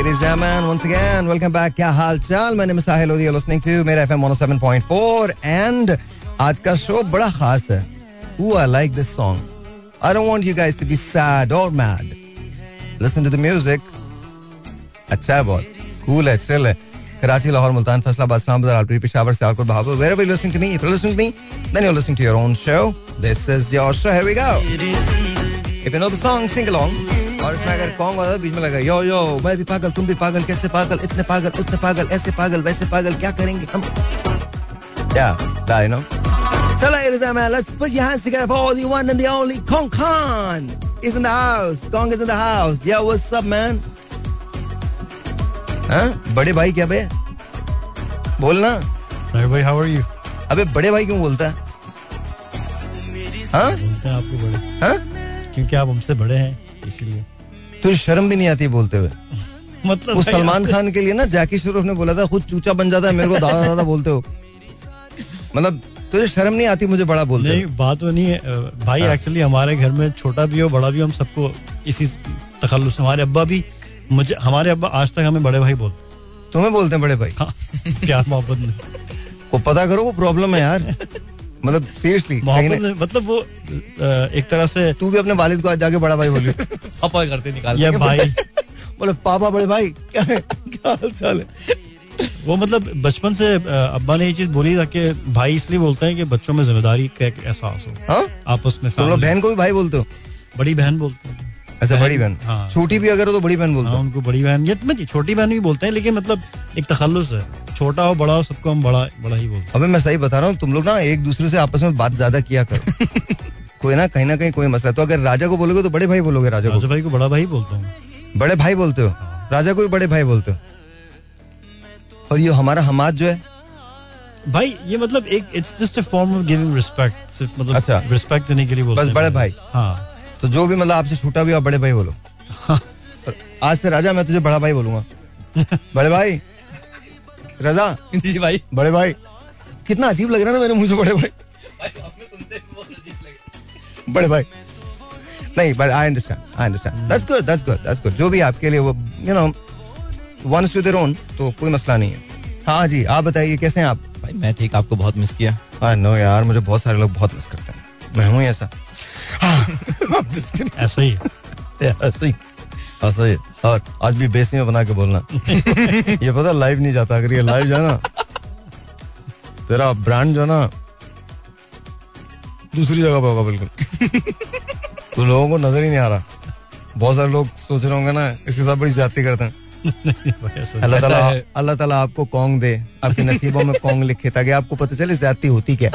Ladies and gentlemen, once again, welcome back. क्या हाल चाल? My name is Sahil Lodi. You're listening to मेरा FM 107.4 and आज का show बड़ा खास है. Ooh, I like this song. I don't want you guys to be sad or mad. Listen to the music. अच्छा है बहुत. Cool है, chill है. Karachi, Lahore, Multan, Faisalabad, Islamabad, Rawalpindi, Peshawar, Sialkot, Bahawal. Wherever you're listening to me, if you're listening to me, then you're listening to your own show. This is your show. Here we go. If you know the song, sing along. इसमें अगर Kong होता बीच में लगा यो यो मैं भी पागल तुम भी पागल कैसे पागल? इतने पागल उतने पागल ऐसे पागल वैसे पागल क्या करेंगे हम? हाँ बड़े भाई क्या बे बोलना। साहिर भाई हाउ आर यू अबे बड़े भाई क्यों बोलता? है? हाँ बोलते हैं आपको बड़े। हाँ? क्योंकि आप हमसे बड़े हैं इसीलिए। तुझे शर्म भी नहीं आती बोलते हुए? मतलब भाई, सलमान खान के लिए ना जैकी श्रॉफ ने बोला था खुद चूचा बन जाता है मेरे को दादा दादा बोलते हो। मतलब तुझे शर्म नहीं आती मुझे बड़ा बोलते नहीं बात वो नहीं है। भाई हाँ। एक्चुअली हमारे घर में छोटा भी हो बड़ा भी हो हम सबको इसी तखल्लुस हमारे अब्बा भी मुझे हमारे अब्बा आज तक हमें बड़े भाई बोलते तुम्हें बोलते हैं बड़े भाई? हाँ, प्यार मोहब्बत में वो पता करो वो प्रॉब्लम है यार। मतलब सीरियसली मतलब वो एक तरह से तू भी अपने वालिद को आज जाके बड़ा भाई बोलियो पापा करते निकाल ये भाई। बोले पापा बड़े भाई क्या है? क्या हाल चाल है? वो मतलब बचपन से अब्बा ने ये चीज़ बोली था कि भाई इसलिए बोलते हैं कि बच्चों में ज़िम्मेदारी का एक एहसास हो। हाँ? आपस में तुम लोग बहन को भी भाई बोलते हो? बड़ी बहन बोलते हैं। बहन- बड़ी बहन। हाँ। छोटी भी अगर हो तो बड़ी बहन बोलते हाँ। उनको बड़ी बहन। ये तो मैं छोटी बहन भी बोलते हैं लेकिन मतलब एक तखल्लुस है। छोटा हो बड़ा हो सबको हम बड़ा बड़ा ही बोलते अबे मैं सही बता रहा हूँ तुम लोग ना एक दूसरे से आपस में बात ज़्यादा किया करो। कोई ना कहीं ना कहीं कोई मसला तो अगर राजा को बोलोगे तो बड़े भाई बोलोगे राजा हैं को। राजा भाई को बड़ा भाई बोलता हूँ। बड़े भाई बोलते हो? राजा को भी बड़े भाई बोलते हो? और ये हमारा हमाद जो है? भाई ये मतलब एक it's just a form of giving respect सिर्फ़ मतलब अच्छा। रिस्पेक्ट देने के लिए बोलते बस बड़े भाई। हाँ। तो जो भी मतलब आपसे छोटा भी आप बड़े भाई बोलो। आज से राजा मैं तुझे बड़ा भाई बोलूँगा। बड़े भाई। रजा। जी भाई। बड़े भाई। कितना अजीब लग रहा है ना मेरे मुँह से बड़े भाई। बड़े भाई। नहीं but I understand I understand that's good that's good that's good जो भी आपके लिए वो you know once to their own तो कोई मसला नहीं है। हाँ जी आप बताइए कैसे हैं आप? भाई मैं ठीक आपको बहुत मिस किया। हाँ नो यार मुझे बहुत सारे लोग बहुत मिस करते हैं। मैं हूँ ऐसा। हाँ. ऐसा ही ऐसे ही। ऐसा ही। और आज भी बेस में बना के बोलना। ये पता लाइव नहीं जाता अगर ये लाइव जाना तेरा ब्रांड जो ना दूसरी जगह पे होगा बिल्कुल। तो लोगों को नज़र ही नहीं आ रहा। बहुत सारे लोग सोच रहे होंगे ना इसके साथ बड़ी ज़्यादा करते हैं। अल्लाह ताला अल्लाह ताला आपको कौंग दे आपके नसीबों में कौंग लिखे ताकि आपको पता चले ज़्यादा होती क्या।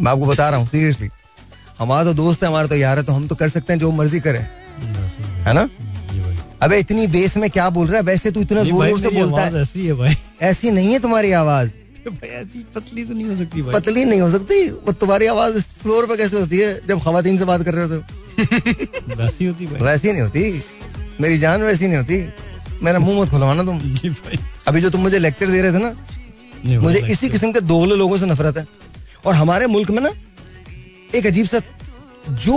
मैं आपको बता रहा हूँ सीरियसली हमारा तो दोस्त है हमारा तो यार है तो हम तो कर सकते हैं जो मर्ज़ी करें। है। ना? अबे इतनी बेस में क्या बोल रहा है? वैसे तू इतना ज़ोर ज़ोर से बोलता है। ऐसी है भाई। ऐसी नहीं है तुम्हारी आवाज़। भाई ऐसी पतली तो नहीं हो सकती भाई। पतली नहीं हो सकती वो तुम्हारी आवाज़ फ्लोर पे कैसे होती है जब खातन से बात कर रहे हो तो। वैसी होती भाई। वैसी नहीं होती। मेरी जान वैसी नहीं होती। मेरा मुँह मत खुलवाना तुम। अभी जो तुम मुझे लेक्चर दे रहे थे ना मुझे इसी किस्म के दोगले लोगों से नफरत है। और हमारे मुल्क में ना एक अजीब सा जो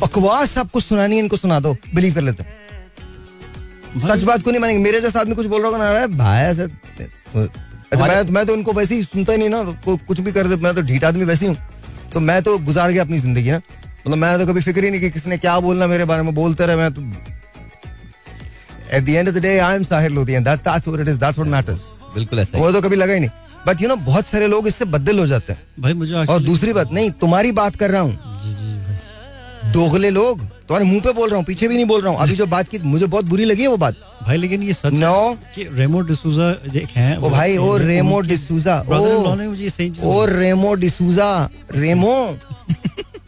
बकवास आपको सुनानी है इनको सुना दो बिलीव कर लेते सच बात को नहीं मानेंगे मेरे जैसा आदमी कुछ बोल रहा होगा ना भाई ऐसे अच्छा मैं मैं तो उनको वैसे ही सुनता ही नहीं ना कुछ भी कर दे मैं तो ढीठ आदमी वैसे ही हूँ। तो मैं तो गुजार गया अपनी ज़िंदगी ना। मतलब मैंने तो कभी फ़िक्र ही नहीं की किसने क्या बोलना मेरे बारे में बोलते रहे मैं तो at the end of the day I am Sahir Lodhi and that's what it is that's what matters बिल्कुल ऐसा वो तो कभी लगा ही नहीं। बट यू नो बहुत सारे लोग इससे बदल हो जाते हैं। भाई मुझे और दूसरी बात नहीं तुम्हारी बात कर रहा हूँ। जी जी भाई। दोगले लोग तुम्हारे मुँह पे बोल रहा हूँ पीछे भी नहीं बोल रहा हूँ। अभी जो बात की मुझे बहुत बुरी लगी है वो बात। भाई लेकिन ये सच नो कि रेमो डिसूजा एक हैं ओ भाई ओ रेमो डिसूजा ओ रेमो डिसूजा रेमो।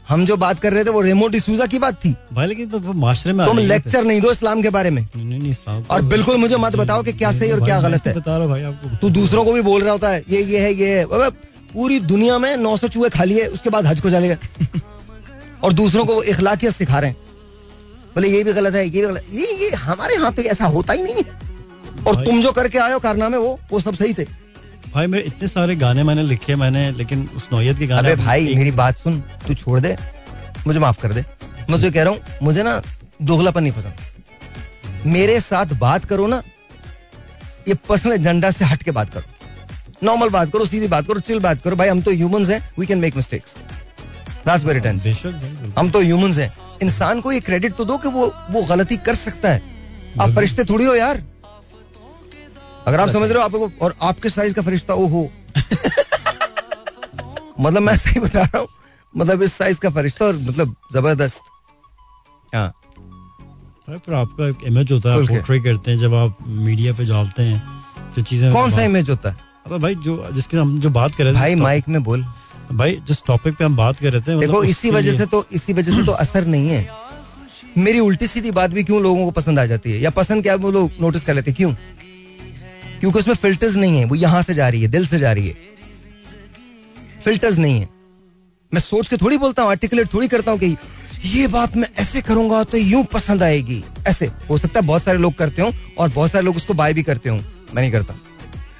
हम जो बात कर रहे थे वो रेमो डिसूजा की बात थी। भाई लेकिन तो माशरे में तुम लेक्चर नहीं दो इस्लाम के बारे में। नहीं नहीं साहब। और बिल्कुल मुझे मत बताओ कि क्या सही और क्या गलत है। बता रहा भाई आपको तू दूसरों को भी बोल रहा होता है ये ये है ये है। पूरी दुनिया में 900 चूहे खा लिए उसके बाद हज को गए और दूसरों को वो इखलाकियत सिखा रहे हैं। बोले ये भी गलत है ये भी गलत ये ये हमारे यहाँ तो ऐसा होता ही नहीं है। और तुम जो करके आयो कारनामे वो वो सब सही थे। भाई मेरे इतने सारे गाने मैंने लिखे मैंने लेकिन उस नौयत के गाने अबे भाई मेरी बात सुन तू छोड़ दे मुझे माफ़ कर दे। मैं तुझे कह रहा हूँ मुझे ना दोगलापन नहीं पसंद। मेरे साथ बात करो ना ये पर्सनल एजेंडा से हट के बात करो। नॉर्मल बात करो सीधी बात करो चिल बात करो। भाई हम तो ह्यूमंस हैं we can make mistakes that's very tense. हम तो ह्यूमंस हैं। इंसान को ये क्रेडिट तो दो कि वो वो गलती कर सकता है। आप फरिश्ते थोड़ी हो यार। अगर आप समझ रहे हो आपको और आपके साइज़ का फरिश्ता ओ हो मतलब मैं सही बता रहा हूँ मतलब इस साइज़ का फरिश्ता और मतलब ज़बरदस्त। हाँ। पर आपका एक इमेज होता है। पोर्ट्रे करते हैं जब आप मीडिया पे डालते हैं जो चीज़ें कौन सा इमेज होता है? अरे भाई जो जिसके हम जो बात कर रहे थे भाई तो- माइक में बोल। भाई जिस टॉपिक पे हम बात कर रहे थे मतलब देखो इसी वजह से तो इसी वजह से तो असर नहीं है। मेरी उल्टी सीधी बात भी क्यों लोगों को पसंद आ जाती है? या पसंद क्या वो लोग नोटिस कर लेते हैं, क्यों? क्योंकि उसमें फिल्टर्स नहीं है, वो यहाँ से जा रही है, दिल से जा रही है। फिल्टर्स नहीं है। मैं सोच के थोड़ी बोलता हूँ आर्टिकुलेट थोड़ी करता हूँ कि ये बात मैं ऐसे करूँगा तो यूँ पसंद आएगी। ऐसे, हो सकता है बहुत सारे लोग करते हो और बहुत सारे लोग उसको बाय भी करते हो। मैं नहीं करता।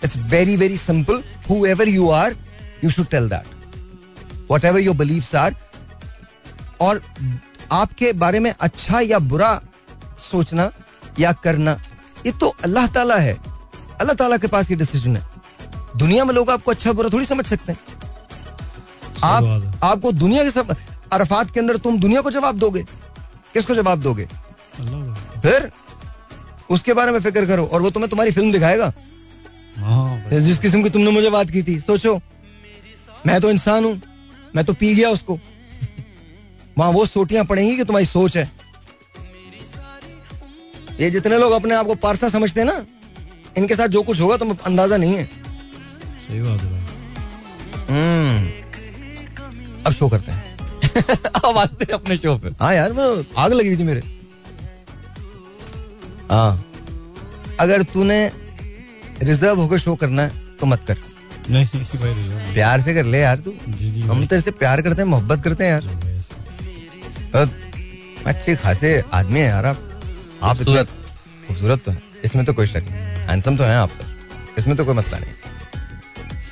It's very very simple whoever you are you should tell that whatever your beliefs are और आपके बारे में अच्छा या बुरा सोचना या करना, ये तो अल्लाह ताला है। अल्लाह ताला के पास ये डिसीज़न है। दुनिया में लोग आपको अच्छा बुरा थोड़ी समझ सकते हैं। आप आपको दुनिया के सब अरफात के अंदर तुम दुनिया को जवाब दोगे। किसको जवाब दोगे? फिर उसके बारे में फ़िक्र करो और वो तुम्हें तुम्हारी फ़िल्म दिखाएगा। हाँ जिस किस्म की तुमने मुझे बात की थी सोचो। मैं तो इंसान हूँ। मैं तो पी गया उसको। वहाँ वो सोटियाँ पड़ेंगी कि तुम्हारी सोच है। ये जितने लोग अपने आप को पारसा समझते हैं ना इनके साथ जो कुछ होगा तुम्हें अंदाज़ा नहीं है। सही बात है हम्म। अब शो करते हैं। अब आते हैं अपने शो पे। हाँ यार वो आग लगी हुई थी मेरे। हाँ। अगर तूने रिज़र्व होकर शो करना है तो मत कर। नहीं भाई रिज़र्व प्यार से कर ले यार तू। हम तेरे से प्यार करते हैं मोहब्बत करते हैं यार। अच्छे खासे आदमी है यार आप। आप खूबसूरत। खूबसूरत तो हैं। इसमें तो कोई शक नहीं। हैंडसम तो हैं आप सर इसमें तो कोई मसला नहीं।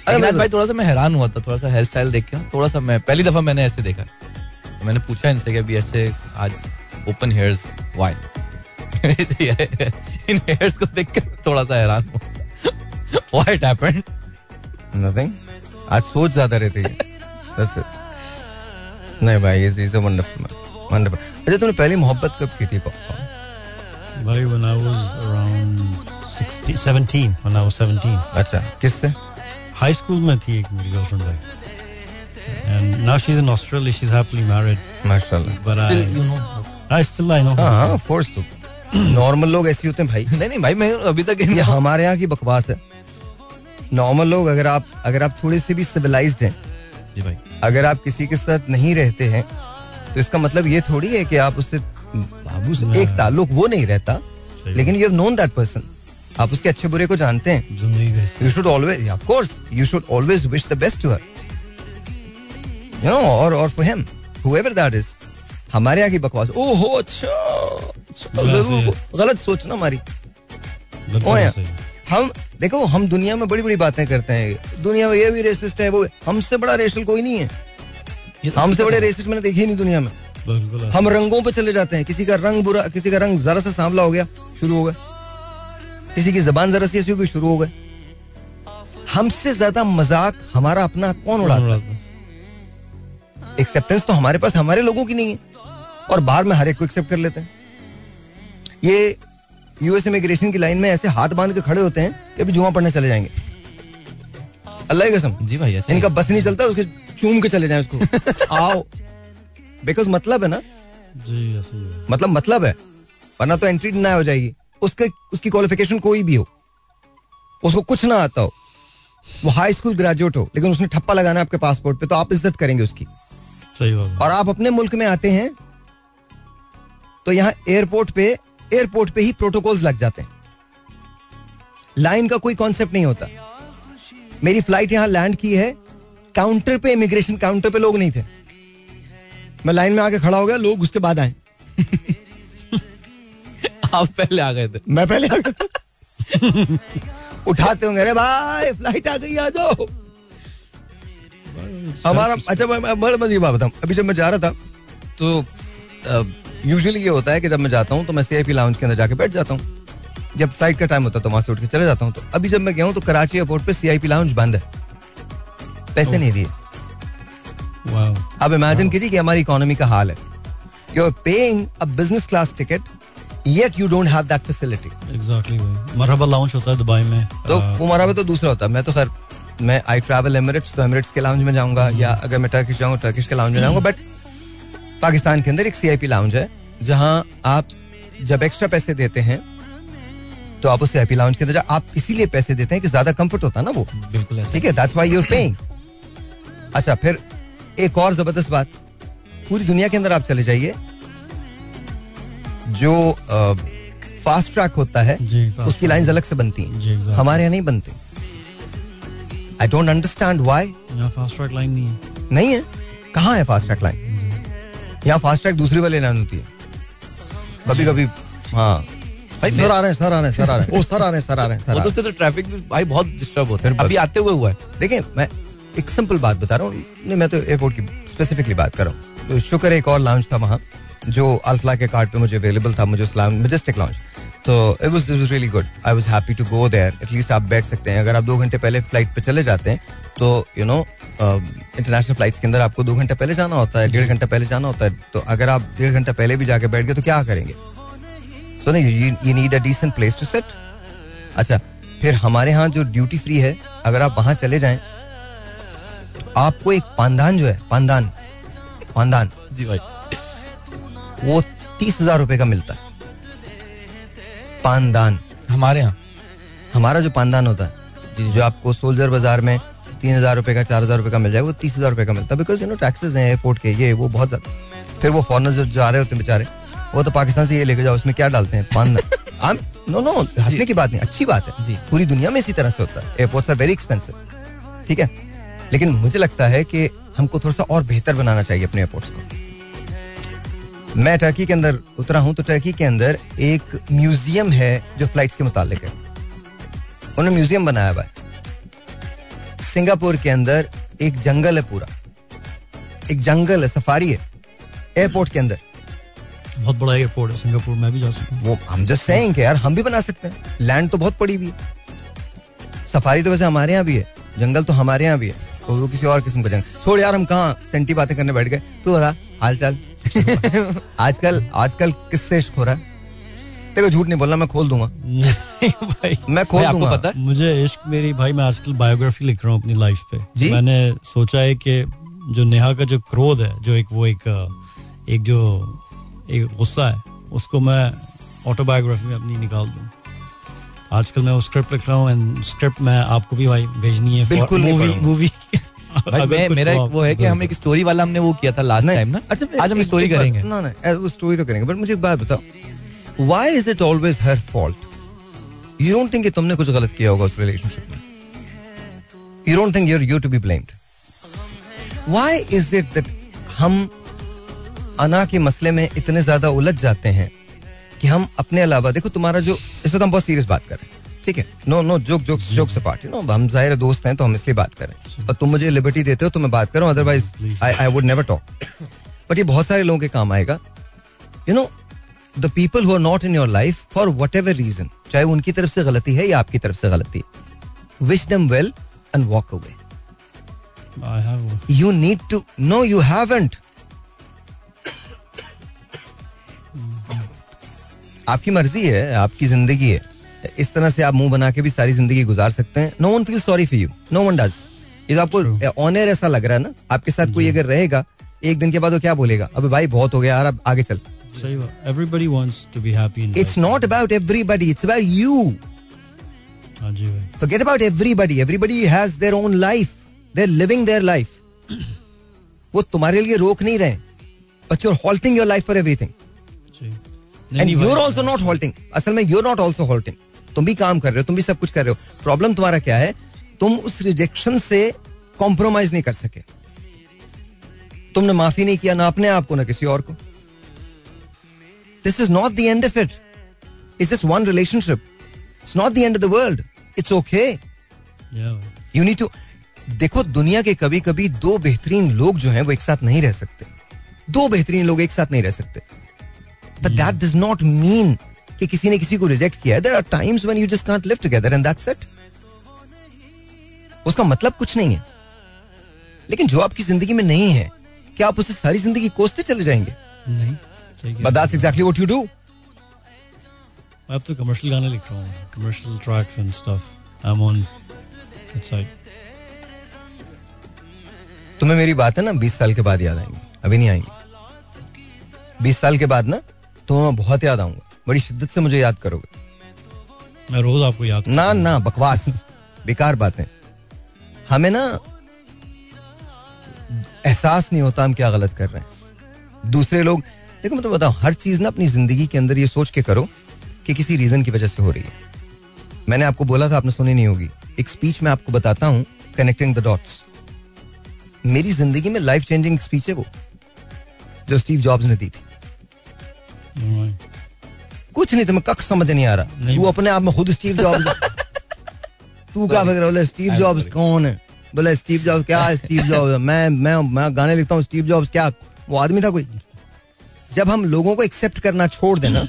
अरे भाई थोड़ा सा मैं हैरान हुआ था थोड़ा सा हेयर स्टाइल देख के। ना, थोड़ा सा मैं पहली दफ़ा मैंने ऐसे देखा। तो मैंने पूछा इनसे कि अभी ऐसे आज ओपन हेयर्स व्हाई इन हेयर्स को देख कर थोड़ा सा हैरान हूँ व्हाई इट हैपेंड नथिंग आज सोच ज़्यादा रहती है। That's नहीं भाई इज़ इज़ वंडरफुल वंडरफुल अच्छा तूने पहली मोहब्बत कब की थी पप्पा? भाई when I was around 16 17 when I was 17 अच्छा किससे? हाई स्कूल में थी एक मेरी गर्लफ्रेंड भाई। And now she's in Australia she's happily married. माशाल्लाह। But still I you know I still I know her. हाँ हाँ फोर्स तो। नॉर्मल लोग ऐसे होते हैं भाई। नहीं नहीं भाई मैं अभी तक ये हमारे यहाँ की बकवास है। नॉर्मल लोग अगर आप अगर आप थोड़े से भी सिविलाइज्ड हैं जी भाई। अगर आप किसी के साथ नहीं रहते हैं तो इसका मतलब ये थोड़ी है कि आप उससे बाबू से एक ताल्लुक वो नहीं रहता। लेकिन you have known that person आप उसके अच्छे बुरे को जानते हैं। ज़िंदगी you should always of course you should always wish the best to her you know और और for him however that is हमारे यहाँ की बकवास। ओहो अच्छा अच्छा, ज़रूर। गलत सोचना हमारी। ओ है। हम देखो हम दुनिया में बड़ी बड़ी बातें करते हैं। दुनिया में ये भी रेसिस्ट है वो हमसे बड़ा रेशल कोई नहीं है। हमसे बड़े रेसिस्ट मैंने देखे नहीं दुनिया में। हम रंगों पे चले जाते हैं। किसी का रंग बुरा किसी का रंग जरा सा सांवला हो गया शुरू हो गया। किसी की जबान जरा सी ऐसी हो गई शुरू हो गए। हमसे ज़्यादा मज़ाक हमारा अपना कौन उड़ाता? है एक्सेप्टेंस तो हमारे पास हमारे लोगों की नहीं है। और बाहर में हर एक को एक्सेप्ट कर लेते हैं। ये यूएस इमिग्रेशन की लाइन में ऐसे हाथ बाँध के खड़े होते हैं कि अभी जुआ पढ़ने चले जाएँगे। अल्लाह की कसम जी भाई इनका बस नहीं चलता उसके चूम के चले जाए उसको। आओ। बिकॉज़ मतलब है ना? जी। मतलब मतलब है। वरना तो एंट्री ना हो जाएगी। उसके उसकी क्वालिफिकेशन कोई भी हो। उसको कुछ ना आता हो। वो हाई स्कूल ग्रेजुएट हो लेकिन उसने ठप्पा लगाना है आपके पासपोर्ट पे तो आप इज़्ज़त करेंगे उसकी। सही बात और आप अपने मुल्क में आते हैं तो यहाँ एयरपोर्ट पे एयरपोर्ट पे ही प्रोटोकॉल्स लग जाते हैं। लाइन का कोई कॉन्सेप्ट नहीं होता। मेरी फ़्लाइट यहाँ लैंड की है काउंटर पे इमिग्रेशन काउंटर पे लोग नहीं थे। मैं लाइन में आके खड़ा हो गया लोग उसके बाद आए। आप पहले आ गए थे। मैं पहले आ गया। उठाते होंगे अरे भाई फ़्लाइट आ गई आ जाओ। हमारा अच्छा मैं बड़ा मज़े की बात बताऊँ। अभी जब मैं जा रहा था तो यूजुअली ये होता है कि जब मैं जाता हूँ तो मैं सीआईपी लाउंज के अंदर जाके बैठ जाता हूँ। जब फ़्लाइट का टाइम होता है तो वहाँ से उठ के चले जाता हूँ। तो अभी जब मैं गया हूँ तो कराची एयरपोर्ट पे सीआईपी लाउंज बंद है। पैसे नहीं दिए। आप इमेजिन कीजिए कि हमारी इकोनॉमी का हाल है। You are paying a business class ticket yet you don't have that facility exactly Marhaba lounge होता है दुबई में। तो वो भी तो दूसरा होता है। मैं तो खैर मैं आई ट्रैवल एमिरेट्स तो एमिरेट्स के लाउंज में जाऊँगा या अगर मैं टर्किश जाऊँगा टर्किश के लाउंज में जाऊँगा बट पाकिस्तान के अंदर एक सीआईपी लाउंज है जहाँ आप जब एक्स्ट्रा पैसे देते हैं तो आप उस सीआईपी लाउंज के अंदर आप इसीलिए पैसे देते हैं कि ज़्यादा कंफर्ट होता है ना वो। बिल्कुल ठीक है? दैट्स व्हाई यूर पेइंग अच्छा फिर एक और ज़बरदस्त बात। पूरी दुनिया के अंदर आप चले जाइए जो फास्ट ट्रैक होता है उसकी लाइंस अलग से बनती हैं. हमारे यहाँ नहीं बनती। I don't understand why fast track line नहीं है। नहीं है? कहाँ है फास्ट ट्रैक लाइन यहाँ फास्ट ट्रैक दूसरी वाली लाइन होती है। कभी कभी हाँ। भाई सर आ रहे हैं सर आ रहे हैं सर आ रहे हैं। ओ सर आ रहे हैं सर आ रहे हैं सर तो उससे तो ट्रैफ़िक भी भाई बहुत डिस्टर्ब होता है। अभी आते हुए हुआ है। देखिए मैं एक सिंपल बात बता रहा हूँ। नहीं मैं तो एयरपोर्ट की स्पेसिफिकली बात कर रहा हूँ। तो शुक्र एक और लाउंज था वहाँ। जो अल्फला के कार्ड पे मुझे अवेलेबल था, मुझे मजेस्टिक लाउंज तो it was it was really good I was happy to go there at least आप बैठ सकते हैं। अगर आप दो घंटे पहले फ़्लाइट पे चले जाते हैं तो यू नो इंटरनेशनल फ्लाइट्स के अंदर आपको दो घंटे पहले जाना होता है, डेढ़ घंटा पहले जाना होता है। तो अगर आप डेढ़ घंटा पहले भी जाके बैठ गए तो क्या करेंगे? सो नहीं you need a decent place to sit अच्छा फिर हमारे यहाँ जो ड्यूटी फ्री है, अगर आप वहाँ चले जाएँ तो आपको एक पानदान जो है, पानदान पानदान। जी भाई। वो तीस हज़ार रुपए का मिलता है। पानदान। हमारे यहाँ? हमारा जो पानदान होता है जो आपको सोल्जर बाज़ार में तीन हज़ार रुपए का चार हज़ार रुपए का मिल जाएगा वो तीस हज़ार रुपए का मिलता है। बिकॉज़ यू नो टैक्सेस हैं एयरपोर्ट के ये वो बहुत ज़्यादा फिर वो फॉरनर्स जो जा रहे होते हैं बेचारे वो तो पाकिस्तान से ये लेके जाओ उसमें क्या डालते हैं? पानदान आम नो नो हंसने की बात नहीं अच्छी बात है। जी। पूरी दुनिया में इसी तरह से होता है। एयरपोर्ट्स आर वेरी एक्सपेंसिव ठीक है? लेकिन मुझे लगता है कि हमको थोड़ा सा और बेहतर बनाना चाहिए अपने एयरपोर्ट्स को। मैं टर्की के अंदर उतरा हूँ तो टर्की के अंदर एक म्यूज़ियम है जो फ्लाइट्स के मुतालिक है। उन्होंने म्यूज़ियम बनाया हुआ है। सिंगापुर के अंदर एक जंगल है पूरा। एक जंगल है सफारी है एयरपोर्ट के अंदर। बहुत बड़ा एयरपोर्ट है सिंगापुर में भी जा सकता हूँ। वो हम जस्ट सेइंग यार हम भी बना सकते हैं। लैंड तो बहुत पड़ी हुई है। सफारी तो वैसे हमारे यहाँ भी है। जंगल तो हमारे यहाँ भी है। और वो किसी और किस्म का जंगल। छोड़ यार हम कहाँ? सेंटी बातें करने बैठ गए। तू बता हाल चाल आजकल आजकल किससे इश्क हो रहा है? देखो झूठ नहीं बोलना मैं खोल दूँगा। भाई। मैं खोल भाई, आपको दूँगा। पता है? मुझे इश्क मेरी भाई मैं आजकल बायोग्राफी लिख रहा हूँ अपनी लाइफ पे। जी? मैंने सोचा है कि जो नेहा का जो क्रोध है जो एक वो एक एक जो एक गुस्सा है उसको मैं ऑटोबायोग्राफी में अपनी निकाल दूँ। आजकल मैं वो स्क्रिप्ट लिख रहा हूँ एंड स्क्रिप्ट मैं आपको भी भाई भेजनी है बिल्कुल मूवी मूवी भाई मैं मेरा एक वो है कि हम एक स्टोरी वाला हमने वो किया था लास्ट टाइम ना। अच्छा आज हम स्टोरी करेंगे। ना ना वो स्टोरी तो करेंगे बट मुझे एक बात बताओ। Why is it always her fault you don't think कि तुमने कुछ गलत किया होगा उस रिलेशनशिप में? You don't think your you to be blamed why is it that हम अना के मसले में इतने ज़्यादा उलझ जाते हैं कि हम अपने अलावा देखो तुम्हारा जो इस वक्त हम बहुत सीरियस बात कर रहे हैं। ठीक है? No no joke joke joke से पार्ट नो हम ज़ाहिर दोस्त हैं तो हम इसलिए बात करें। और तुम मुझे लिबर्टी देते हो तो मैं बात करूँ otherwise I I would never talk but ये बहुत सारे लोगों के काम आएगा। You know the people who are not in your life for whatever reason चाहे उनकी तरफ़ से गलती है या आपकी तरफ़ से गलती है wish them well and walk away you need to know you no you haven't. आपकी मर्ज़ी है आपकी ज़िंदगी है। इस तरह से आप मुँह बना के भी सारी ज़िंदगी गुजार सकते हैं। No one feel sorry for you no one does ये तो आपको ऑनर ऐसा लग रहा है ना? आपके साथ कोई अगर रहेगा एक दिन के बाद वो क्या बोलेगा? अबे भाई बहुत हो गया यार अब आगे चल। सही बात। Everybody wants to be happy in it's not about everybody it's about you हाँ forget about everybody. Everybody has their own life. They're living their life. वो तुम्हारे लिए रोक नहीं रहे you're halting your life for everything. Ji. And you're also not halting. असल में you're not also halting. तुम भी काम कर रहे हो तुम भी सब कुछ कर रहे हो। प्रॉब्लम तुम्हारा क्या है? तुम उस रिजेक्शन से कॉम्प्रोमाइज नहीं कर सके। तुमने माफ़ी नहीं किया ना अपने आप को ना किसी और को। This is not the end of it it's just one relationship it's not the end of the world it's okay you need to देखो दुनिया के कभी कभी दो बेहतरीन लोग जो हैं वो एक साथ नहीं रह सकते। दो बेहतरीन लोग एक साथ नहीं रह सकते। But that does not mean कि किसी ने किसी को रिजेक्ट किया there are times when you just can't live together and that's it उसका मतलब कुछ नहीं है। लेकिन जो आपकी ज़िंदगी में नहीं है क्या आप उसे सारी ज़िंदगी कोसते चले जाएँगे? नहीं but that's exactly what you do मैं अब तो कमर्शियल गाने लिख रहा हूँ। Commercial tracks and stuff I am on that side तुम्हें मेरी बात है ना बीस साल के बाद याद आएँगी। अभी नहीं आएँगी। बीस साल के बाद ना तो मैं बहुत याद आऊँगा। बड़ी शिद्दत से मुझे याद करोगे। मैं रोज आपको याद ना ना बकवास। बेकार बातें हमें ना एहसास नहीं होता हम क्या गलत कर रहे हैं। दूसरे लोग देखो मैं तो बताऊँ हर चीज़ ना अपनी ज़िंदगी के अंदर ये सोच के करो कि किसी रीजन की वजह से हो रही है। मैंने आपको बोला था आपने सुनी नहीं होगी। एक स्पीच मैं आपको बताता हूँ कनेक्टिंग द डॉट्स मेरी ज़िंदगी में लाइफ चेंजिंग स्पीच है वो जो स्टीव जॉब्स ने दी थी। Alright. कुछ नहीं तुम्हें कख समझ नहीं आ रहा। तू अपने आप में खुद स्टीव जॉब्स तू क्या फ़िक्र बोले स्टीव जॉब्स कौन है? बोले स्टीव जॉब्स क्या स्टीव जॉब्स मैं मैं मैं गाने लिखता हूँ स्टीव जॉब्स क्या? वो आदमी था कोई? जब हम लोगों को एक्सेप्ट करना छोड़ दें ना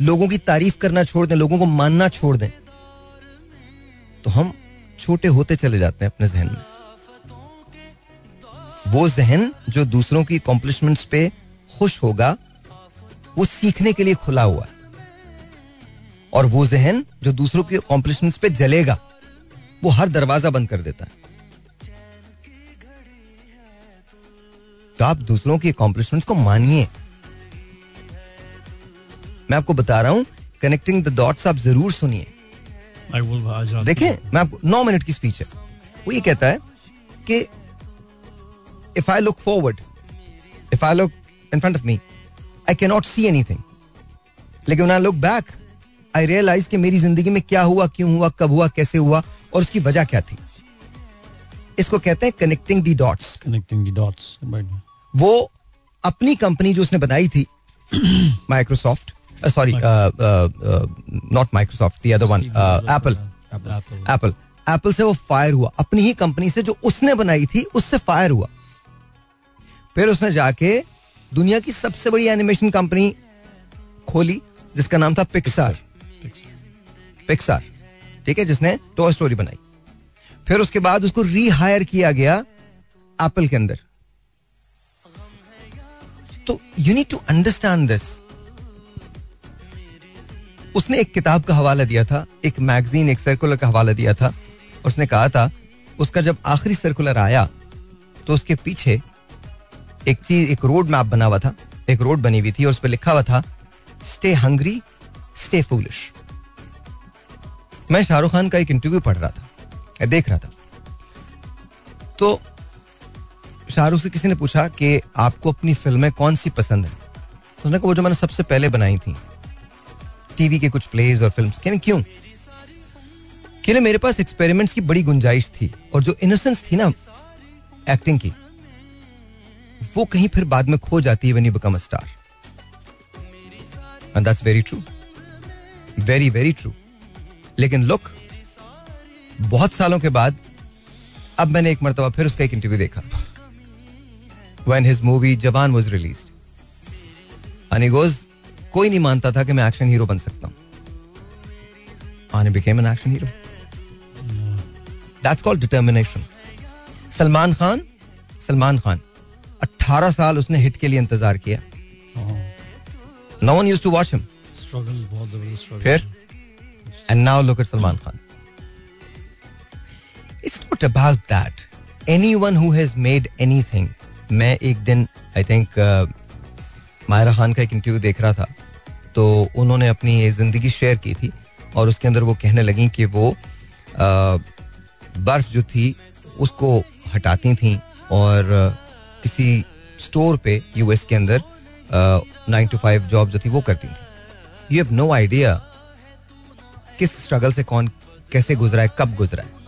लोगों की तारीफ़ करना छोड़ दें लोगों को मानना छोड़ दें तो हम छोटे होते चले जाते हैं अपने जहन में। वो जहन जो दूसरों की अकॉम्प्लिशमेंट्स पे खुश होगा वो सीखने के लिए खुला हुआ है। और वो जहन जो दूसरों के अकॉम्प्लिशमेंट्स पे जलेगा वो हर दरवाज़ा बंद कर देता है। तो आप दूसरों के अकॉम्प्लिशमेंट्स को मानिए। मैं आपको बता रहा हूँ कनेक्टिंग द डॉट्स आप ज़रूर सुनिए। देखें मैं आपको नौ मिनट की स्पीच है। वो ये कहता है कि if I look forward if I look in front of me I can not see anything लेकिन I look back I realize कि मेरी ज़िंदगी में क्या हुआ क्यों हुआ कब हुआ कैसे हुआ और उसकी वजह क्या थी। इसको कहते हैं connecting the dots connecting the dots right. वो अपनी कंपनी जो उसने बनाई थी Microsoft sorry not Microsoft the other one Apple Apple Apple से वो फायर हुआ। अपनी ही कंपनी से जो उसने बनाई थी उससे फायर हुआ। फिर उसने जाके दुनिया की सबसे बड़ी एनिमेशन कंपनी खोली, जिसका नाम था पिक्सार पिक्सार ठीक है, जिसने टॉय स्टोरी बनाई। फिर उसके बाद उसको रीहायर किया गया एप्पल के अंदर। तो you need to understand this उसने एक किताब का हवाला दिया था, एक मैगजीन एक सर्कुलर का हवाला दिया था उसने कहा था, उसका जब आखिरी सर्कुलर आया तो उसके पीछे एक चीज़, एक रोड मैप बना हुआ था, एक रोड बनी हुई थी और उस पर लिखा हुआ था स्टे हंग्री स्टे फूलिश मैं शाहरुख खान का एक इंटरव्यू पढ़ रहा था देख रहा था। तो शाहरुख से किसी ने पूछा कि आपको अपनी फ़िल्में कौन सी पसंद है? तो उसने कहा, वो जो मैंने सबसे पहले बनाई थी, टीवी के कुछ प्लेज और फ़िल्म क्यों? कहने मेरे पास एक्सपेरिमेंट्स की बड़ी गुंजाइश थी और जो इनोसेंस थी ना एक्टिंग की वो कहीं फिर बाद में खो जाती है you become a star and that's very true very very true लेकिन लुक बहुत सालों के बाद अब मैंने एक मरतबा फिर उसका एक इंटरव्यू देखा। When his movie Jawan was release he कोई नहीं मानता था कि मैं एक्शन हीरो बन सकता हूँ. And he became an action hero. That's called Salman Khan Salman Khan. 18 साल उसने हिट के लिए इंतज़ार किया। No one used to watch him. Struggle बहुत ज़बरदस्त स्ट्रगल फिर? And now look at Salman Khan. It's not about that. Anyone who has made anything. मैं एक दिन आई थिंक मायरा खान का एक इंटरव्यू देख रहा था। तो उन्होंने अपनी ज़िंदगी शेयर की थी और उसके अंदर वो कहने लगी कि वो अ, बर्फ़ जो थी उसको हटाती थी और किसी स्टोर पे यूएस के अंदर नाइन टू फाइव जॉब जो थी, वो करती थी। यू हैव नो आइडिया किस स्ट्रगल से कौन कैसे गुजरा है, कब गुजरा है।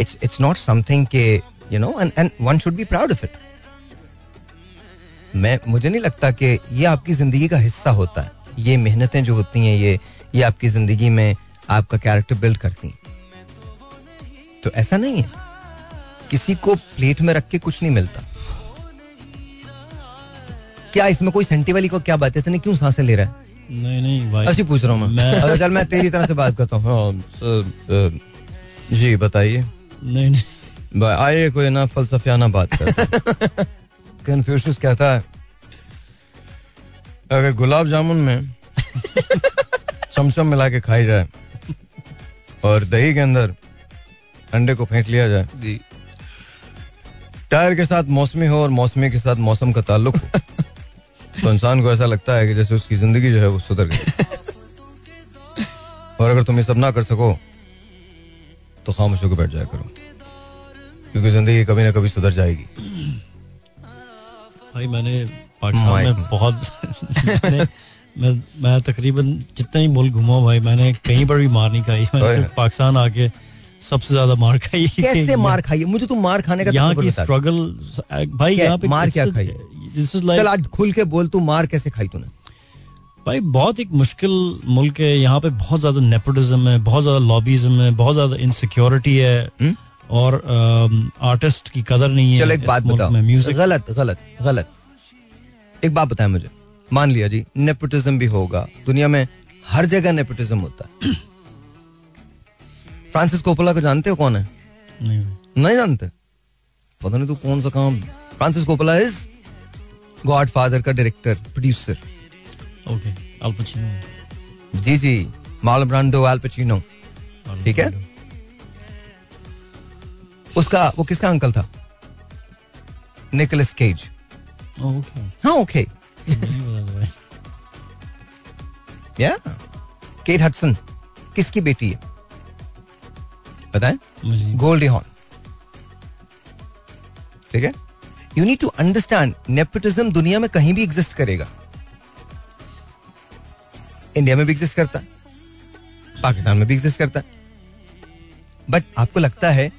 इट्स इट्स नॉट समथिंग के you know and and one should be proud of it मैं, मुझे नहीं लगता कि ये आपकी ज़िंदगी का हिस्सा होता है। ये मेहनतें जो होती हैं, ये ये आपकी ज़िंदगी में आपका कैरेक्टर बिल्ड करती हैं। तो ऐसा नहीं है। किसी को प्लेट में रख के कुछ नहीं मिलता। क्या इसमें कोई सेंटी वाली को क्या बात है? इतने क्यों साँसें ले रहा है? नहीं नहीं भाई। ऐसी पूछ रहा हूँ मैं। मैं- अच्छा, चल मैं तेरी तरह से बात करता हूँ। हाँ, जी बताइए। नहीं नहीं। आइए कोई ना फलसफियाना बात करते कन्फ्यूशियस कहता है अगर गुलाब जामुन में चमचम मिला के खाई जाए और दही के अंदर अंडे को फेंक लिया जाए जी। टायर के साथ मौसमी हो और मौसमी के साथ मौसम का ताल्लुक हो तो इंसान को ऐसा लगता है कि जैसे उसकी ज़िंदगी जो है वो सुधर गई। और अगर तुम ये सब ना कर सको तो खामोश होकर बैठ जाया करो। क्योंकि ज़िंदगी कभी ना कभी सुधर जाएगी। भाई मैंने पाकिस्तान में। बहुत मैं मैं तकरीबन जितने ही मुल्क घुमा भाई मैंने कहीं पर भी मार नहीं खाई। मैंने पाकिस्तान आके सबसे ज़्यादा मार खाई। है। कैसे मार खाइए मुझे तू मार खाने का यहाँ की स्ट्रगल भाई यहाँ पे मार क्या खाई? चल आज खुल के बोल तू मार कैसे खाई तूने? भाई बहुत एक मुश्किल मुल्क है। यहाँ पे बहुत ज़्यादा नेपोटिज्म है बहुत ज़्यादा लॉबीज्म है बहुत ज़्यादा इनसिक्योरिटी है। हम्म? और आर्टिस्ट की कदर नहीं है चल एक बात बताओ। म्यूज़िक गलत गलत गलत। एक बात बताए मुझे। मान लिया जी नेपोटिज्म भी होगा। दुनिया में हर जगह नेपोटिज्म होता है। फ्रांसिस कोपोला को जानते हो कौन है? नहीं नहीं जानते? पता नहीं तू कौन सा काम Francis Coppola is Godfather का director producer okay Al Pacino जी जी माल ब्रांडो एल पचिनो ठीक है? उसका वो किसका अंकल था? निकोलस केज ओके हाँ ओके या केट हडसन किसकी बेटी है? बताएँ? गोल्डी हॉर्न ठीक है? You need to understand nepotism दुनिया में कहीं भी एग्जिस्ट करेगा। इंडिया में भी एग्जिस्ट करता है पाकिस्तान में भी एग्जिस्ट करता। है बट आपको लगता है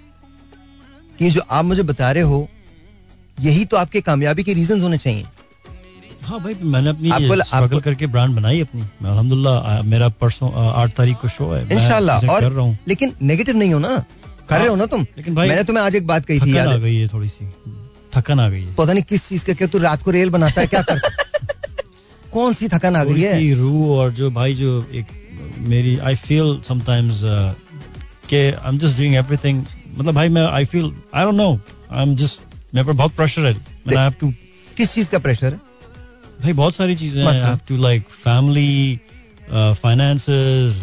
कि जो आप मुझे बता रहे हो यही तो आपके कामयाबी के रीजन होने चाहिए। हाँ भाई मैंने अपनी आपको- आपको- करके ब्रांड बनाई अपनी। मैं अल्हम्दुलिल्लाह मेरा परसों आठ तारीख को शो है। और कर रहा हूँ। लेकिन नेगेटिव नहीं हो ना? कर रहे हो ना तुम? लेकिन भाई- मैंने तुम्हें आज एक बात कही थी याद है थोड़ी सी। थकन आ गई है। पता नहीं किस चीज़ का क्या तू रात को रेल बनाता है क्या करता कौन सी थकान आ गई है? रूह और जो भाई जो एक मेरी आई फील समटाइम्स के I am just doing everything मतलब भाई मैं I feel I don't know I am just मेरे पर बहुत प्रेशर है। मैं आई हैव टू किस चीज़ का प्रेशर है? भाई बहुत सारी चीज़ें हैं। I have to like family finances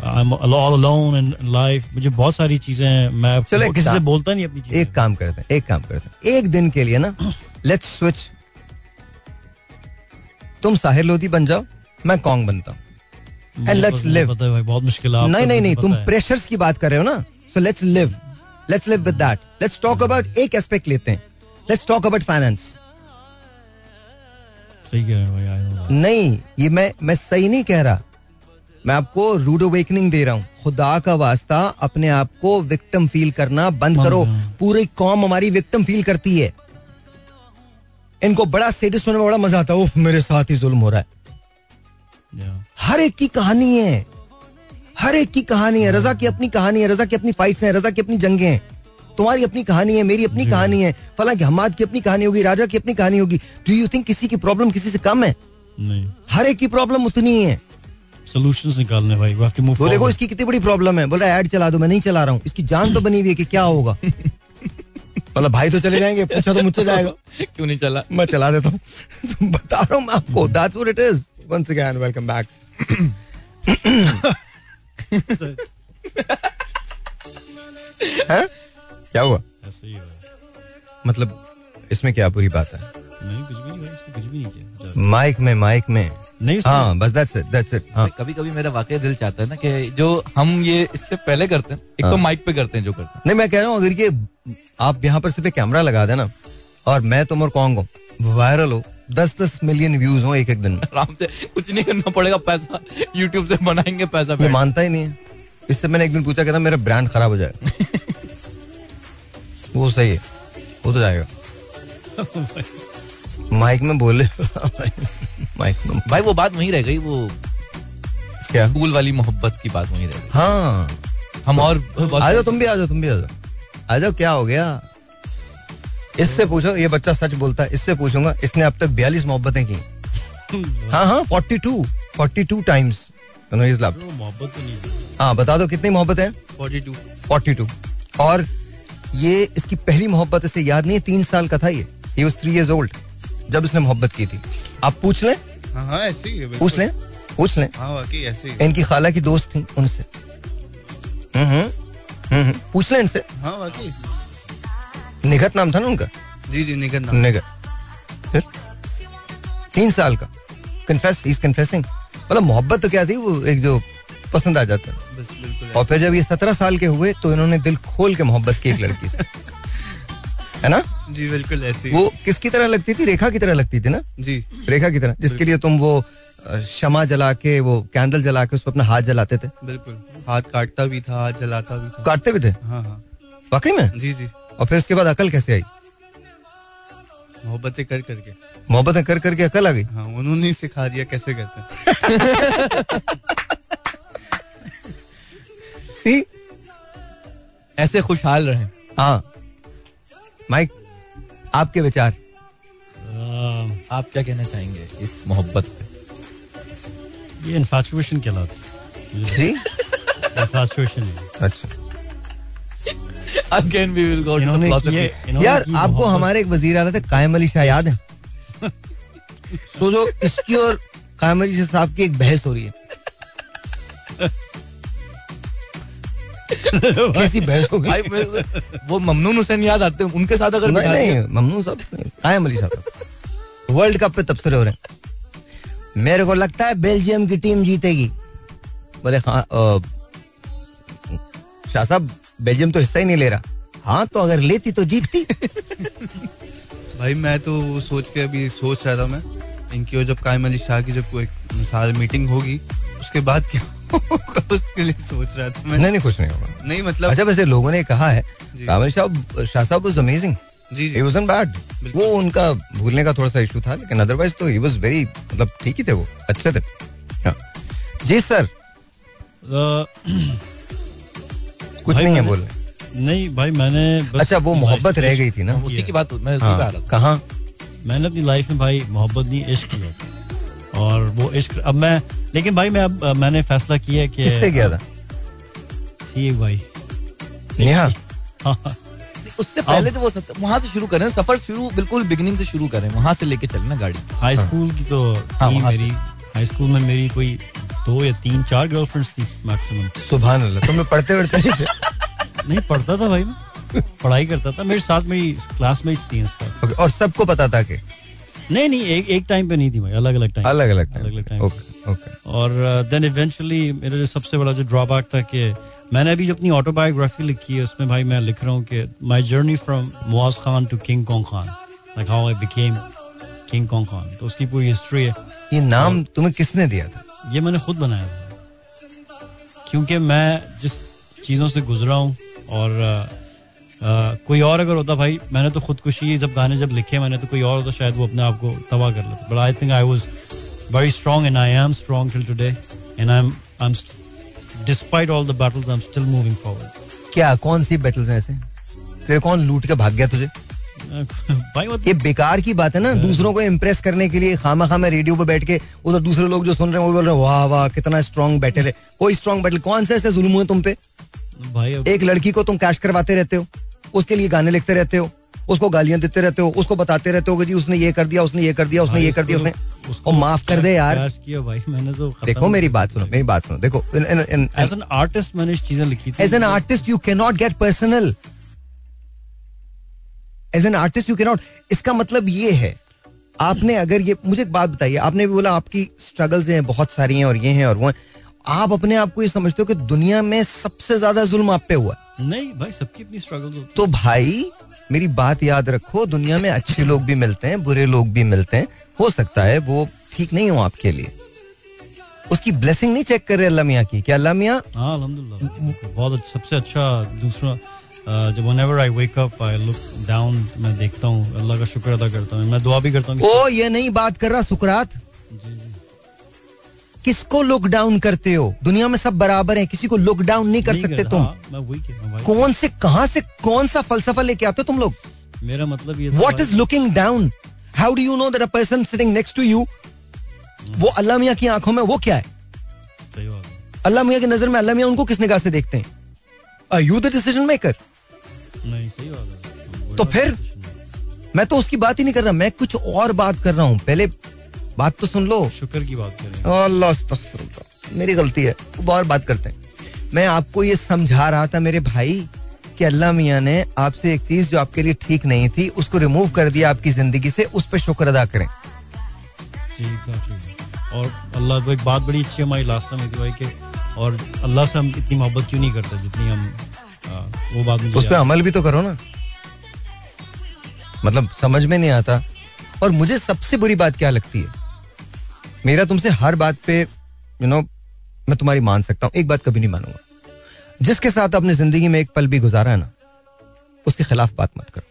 all alone in life मुझे बहुत सारी चीज़ें हैं। मैं चलो किसी से बोलता नहीं अपनी एक काम करते हैं एक काम करते हैं। एक दिन के लिए ना लेट्स स्विच तुम साहिर लोधी बन जाओ मैं कॉन्ग बनता हूँ. पता है भाई बहुत मुश्किल नहीं नहीं नहीं तुम प्रेशर्स की बात कर रहे हो ना so let's live let's live with that let's talk about एक एस्पेक्ट लेते हैं। लेट्स टॉक अबाउट फाइनेंस सही कह रहे हो भाई I know that. नहीं ये मैं मैं सही नहीं कह रहा। मैं आपको रूड अवेकनिंग दे रहा हूँ। खुदा का वास्ता अपने आप को विक्टिम फील करना बंद करो। पूरी कौम हमारी विक्टिम फील करती है। इनको बड़ा सेडिस्ट होने में बड़ा मज़ा आता है। उफ मेरे साथ ही जुल्म हो रहा है. हर एक की कहानी है। हर एक की कहानी है। रजा की अपनी कहानी है। रजा की अपनी फाइट्स हैं। रजा की अपनी जंगें हैं। तुम्हारी अपनी कहानी है। मेरी अपनी कहानी है। फला की हमाद की अपनी कहानी होगी। राजा की अपनी कहानी होगी। डू यू थिंक किसी की प्रॉब्लम किसी से कम है? नहीं। हर एक की प्रॉब्लम उतनी है। सॉल्यूशंस निकालने भाई वी वो देखो इसकी कितनी बड़ी प्रॉब्लम है। बोल रहा है ऐड चला दो मैं नहीं चला रहा हूँ। इसकी जान तो बनी हुई है कि क्या होगा। मतलब भाई तो चले जाएँगे पूछा तो मुझसे जाएगा। क्यों नहीं चला? मैं चला देता हूँ। तो बता रहा हूँ मैं आपको that's what it is once again welcome back क्या हुआ? ऐसे मतलब इसमें क्या बुरी बात है? नहीं कुछ भी नहीं भाई इसने कुछ भी नहीं किया। माइक में माइक में। नहीं हाँ बस दैट्स इट दैट्स इट हाँ। कभी कभी मेरा वाकई दिल चाहता है ना कि जो हम ये इससे पहले करते हैं एक तो हाँ। माइक पे करते हैं जो करते हैं। नहीं मैं कह रहा हूँ अगर ये आप यहाँ पर सिर्फ़ एक कैमरा लगा देना और मैं तुम और कौन हो वायरल हो दस दस मिलियन व्यूज़ हो एक एक दिन में। आराम से कुछ नहीं करना पड़ेगा पैसा यूट्यूब से बनाएँगे पैसा ये मानता ही नहीं है। इससे मैंने एक दिन पूछा कहता मेरा ब्रांड खराब हो जाएगा। वो सही है वो तो जाएगा। माइक में बोले। माइक में भाई वो बात वहीं रह गई वो क्या? स्कूल वाली मोहब्बत की बात वहीं रह गई। हाँ। हम और आ जाओ तुम भी आ जाओ तुम भी आ जाओ। आ जाओ क्या हो गया? इससे पूछो ये बच्चा सच बोलता है इससे पूछूँगा इसने अब तक बयालीस मोहब्बतें की। हाँ हाँ forty two forty two times मोहब्बत तो नहीं है। हाँ बता दो कितनी मोहब्बत है? 42 फोर्टी टू और ये इसकी पहली मोहब्बत इसे याद नहीं है तीन साल का था ये। He was three years old जब इसने मोहब्बत की थी। आप पूछ लें। हाँ हाँ ऐसे। पूछ लें पूछ लें। हाँ ऐसे। इनकी खाला की दोस्त थी उनसे। हम्म हम्म, हम्म पूछ लें इनसे। हाँ निगत नाम था ना उनका? जी जी निकल ना निगत। फिर? तीन साल का। कन्फेस ही कन्फेसिंग मतलब मोहब्बत तो क्या थी वो एक जो पसंद आ जाता है। और फिर जब ये सत्रह साल के हुए तो इन्होंने दिल खोल के मोहब्बत की एक लड़की से। है ना? जी बिल्कुल ऐसी वो किसकी तरह लगती थी? रेखा की तरह लगती थी ना? जी। रेखा की तरह जिसके लिए तुम वो शमा जला के वो कैंडल जला के उस पर अपना हाथ जलाते थे। बिल्कुल। हाथ काटता भी था हाथ जलाता भी था। काटते भी थे? हाँ हाँ। वाकई में? जी जी। और फिर उसके बाद अकल कैसे आई? मोहब्बतें कर करके। मोहब्बतें कर करके अकल आ गई? हाँ उन्होंने ही सिखा दिया कैसे करते हैं। सी? ऐसे खुशहाल रहे। हाँ। माइक आपके विचार? आ, आप क्या कहना चाहेंगे इस मोहब्बत पे? ये इन्फैचुएशन कहलाती है। जी? इन्फैचुएशन अच्छा। अगेन वी विल गो इन्होंने ये इन्होंने यार आपको हमारे एक वज़ीर आला थे कायम अली शाह याद है? सोचो इसकी और कायम अली शाह साहब की एक बहस हो रही है। कैसी बहस हो गई? वो ममनून हुसैन याद आते हैं उनके साथ अगर नहीं नहीं ममनून साहब कायम अली साहब वर्ल्ड कप पे तबसरे हो रहे हैं। मेरे को लगता है बेल्जियम की टीम जीतेगी। बोले हाँ शाह साहब बेल्जियम तो हिस्सा ही नहीं ले रहा। हाँ तो अगर लेती तो जीतती। भाई मैं तो सोच के अभी सोच रहा था मैं इनकी जब कायम अली शाह की जब कोई मिसाल मीटिंग होगी उसके बाद क्या? उसके लिए सोच रहा था मैं। नहीं नहीं कुछ नहीं होगा। नहीं मतलब अच्छा वैसे लोगों ने कहा है साहब शाह साहब वाज अमेजिंग जी जी। वाजंट बैड वो उनका भूलने का थोड़ा सा इशू था लेकिन अदरवाइज़ तो ही वाज वेरी मतलब ठीक ही थे वो अच्छे थे। हाँ। जी सर कुछ नहीं है बोलने नहीं भाई मैंने अच्छा वो मोहब्बत रह गई थी ना? उसी की बात मैं उसी पे आ हाँ, कहाँ? मैंने अपनी लाइफ में भाई मोहब्बत नहीं इश्क किया। और वो इश्क अब मैं लेकिन भाई मैं अब मैंने फैसला किया कि किससे किया था? एक भाई। नेहा? हाँ, उससे पहले जो वो वहाँ से शुरू करें सफ़र शुरू बिल्कुल बिगिनिंग से शुरू करें वहाँ से लेके चलना गाड़ी। हाई स्कूल की तो हाँ, मेरी हाई स्कूल में मेरी कोई दो या तीन चार गर्लफ्रेंड्स थी मैक्सिमम सुबह अल्लाह तुम्हें पढ़ते वढ़ते नहीं थे? नहीं पढ़ता था भाई मैं। पढ़ाई करता था मेरे साथ मेरी क्लासमेट्स थी और सबको पता था कि नहीं नहीं एक एक टाइम पे नहीं थी भाई अलग अलग टाइम अलग अलग अलग अलग टाइम ओके ओके और देन इवेंचुअली मेरा जो सबसे बड़ा जो ड्रॉबैक था कि मैंने अभी जो अपनी ऑटोबायोग्राफी लिखी है उसमें भाई मैं लिख रहा हूँ कि my journey from Muaz Khan to King Kong Khan like how I became King Kong Khan तो उसकी पूरी हिस्ट्री है। ये नाम तुम्हें किसने दिया था? ये मैंने खुद बनाया था। क्योंकि मैं जिस चीज़ों से गुजरा हूँ और अ, कोई और अगर होता भाई मैंने तो खुदकुशी जब गाने जब लिखे मैंने तो कोई और होता शायद वो अपने आप को तबाह कर लेता। But I think I was very strong and I am strong till today and I am I am despite all the battles I am still moving forward क्या कौन सी बैटल्स हैं ऐसे? तेरे कौन लूट के भाग गया तुझे? भाई वो ये बेकार की बात है ना दूसरों को इम्प्रेस करने के लिए खामा खामा रेडियो पे बैठ के उधर दूसरे लोग जो सुन रहे हैं वो बोल रहे हैं वाह वाह कितना स्ट्रांग बैटल है। कोई स्ट्रांग बैटल कौन से ऐसे जुल्म हुए तुम पे? भाई एक लड़की को तुम कैश करवाते रहते हो। उसके लिए गाने लिखते रहते हो उसको गालियाँ देते रहते हो उसको बताते रहते हो कि जी उसने ये कर दिया उसने ये कर दिया उसने ये कर दिया उसने तो- उसको और माफ़ कर दे यार। भाई मैंने तो देखो मेरी बात सुनो मेरी बात सुनो देखो एज एन आर्टिस्ट मैंने चीज़ें लिखी थी। As an artist you can not get personal as an artist you can not इसका मतलब ये है आपने अगर ये मुझे एक बात बताइए आपने भी बोला आपकी स्ट्रगल्स हैं बहुत सारी हैं और ये हैं और वो हैं। आप अपने आप को ये समझते हो कि दुनिया में सबसे ज़्यादा जुल्म आप पे हुआ नहीं भाई सबकी अपनी स्ट्रगल्स होती तो भाई मेरी बात याद रखो दुनिया में अच्छे लोग भी मिलते हैं बुरे लोग भी मिलते हैं। हो सकता है वो ठीक नहीं हो आपके लिए। उसकी ब्लेसिंग नहीं चेक कर रहे अल्लाह मियाँ की। क्या अल्लाह मियाँ? हाँ बहुत अच्छा- सबसे अच्छा दूसरा जब whenever I wake up I look down मैं देखता हूँ अल्लाह का शुक्र अदा करता हूँ। मैं दुआ भी करता हूँ ओ ये नहीं बात कर रहा सुकरात। किसको लॉकडाउन करते हो? दुनिया में सब बराबर हैं किसी को लॉकडाउन नहीं कर नहीं सकते तुम। हाँ, कौन से कहा से कौन सा फलसफा लेके आते हो तुम लोग? मेरा मतलब ये what is looking down how do you know that a person sitting next to you वो अल्लाह मियाँ की आँखों में वो क्या है? अल्लाह मियाँ की नज़र में अल्लाह मियाँ उनको किस निगाह से देखते हैं? Are you the decision maker तो फिर मैं तो उसकी बात ही नहीं कर रहा मैं कुछ और बात कर रहा हूँ। पहले बात तो सुन लो। शुक्र की बात कर। अल्लाह मेरी गलती है। बहुत बात करते हैं। मैं आपको ये समझा रहा था मेरे भाई कि अल्लाह मियाँ ने आपसे एक चीज़ जो आपके लिए ठीक नहीं थी उसको रिमूव कर दिया आपकी ज़िंदगी से उस पर शुक्र अदा करें। और अल्लाह तो एक बात बड़ी अच्छी हमारी लास्ट टाइम भाई के और अल्लाह से हम इतनी मोहब्बत क्यों नहीं करते जितनी हम आ, वो बात उस पर अमल भी तो करो ना। मतलब समझ में नहीं आता। और मुझे सबसे बुरी बात क्या लगती है? मेरा तुमसे हर बात पे यू नो मैं तुम्हारी मान सकता हूँ। एक बात कभी नहीं मानूँगा। जिसके साथ आपने ज़िंदगी में एक पल भी गुजारा है ना उसके खिलाफ बात मत करो।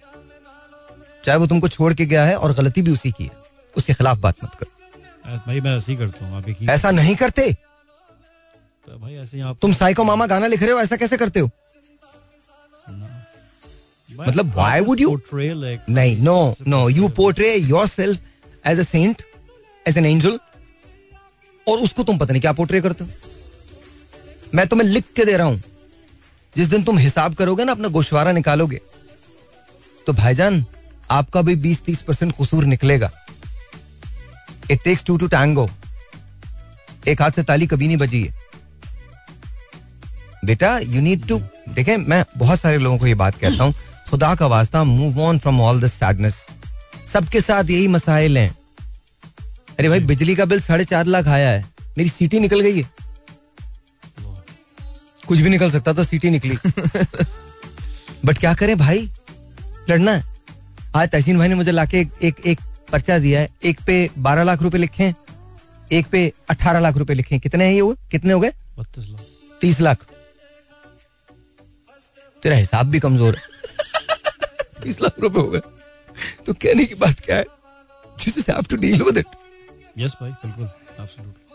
चाहे वो तुमको छोड़ के गया है और गलती भी उसी की है उसके खिलाफ बात मत करो। भाई मैं ऐसे ही करता हूँ ऐसा नहीं करते। तो भाई ऐसे आप तुम साइको मामा गाना लिख रहे हो ऐसा कैसे करते हो? मतलब वाई वुड यू नहीं no no you portray yourself as a saint as an angel और उसको तुम पता नहीं क्या पोर्ट्रे करते हो? मैं तुम्हें लिख के दे रहा हूँ। जिस दिन तुम हिसाब करोगे ना, अपना गोशवारा निकालोगे तो भाईजान, आपका भी बीस तीस परसेंट कसूर निकलेगा। It takes two to tango एक हाथ से ताली कभी नहीं बजी है। बेटा यू नीड टू देखे, मैं बहुत सारे लोगों को ये बात कहता हूँ। खुदा का वास्ता move on from all this sadness सबके साथ यही मसाइल हैं। अरे भाई हम्म। बिजली का बिल साढ़े चार लाख आया है। मेरी सीटी निकल गई है। कुछ भी निकल सकता था सीटी निकली। बट क्या करें भाई? लड़ना है। आज तहसीन भाई ने मुझे लाके एक एक, एक पर्चा दिया है। एक पे बारह लाख रुपए लिखे हैं एक पे अठारह लाख रुपए लिखे हैं। कितने हैं ये हुए कितने हो गए? बत्तीस लाख। तीस लाख। तेरा हिसाब भी कमज़ोर है। तीस लाख रुपए हो गए। तो कहने की बात क्या है? यस भाई बिल्कुल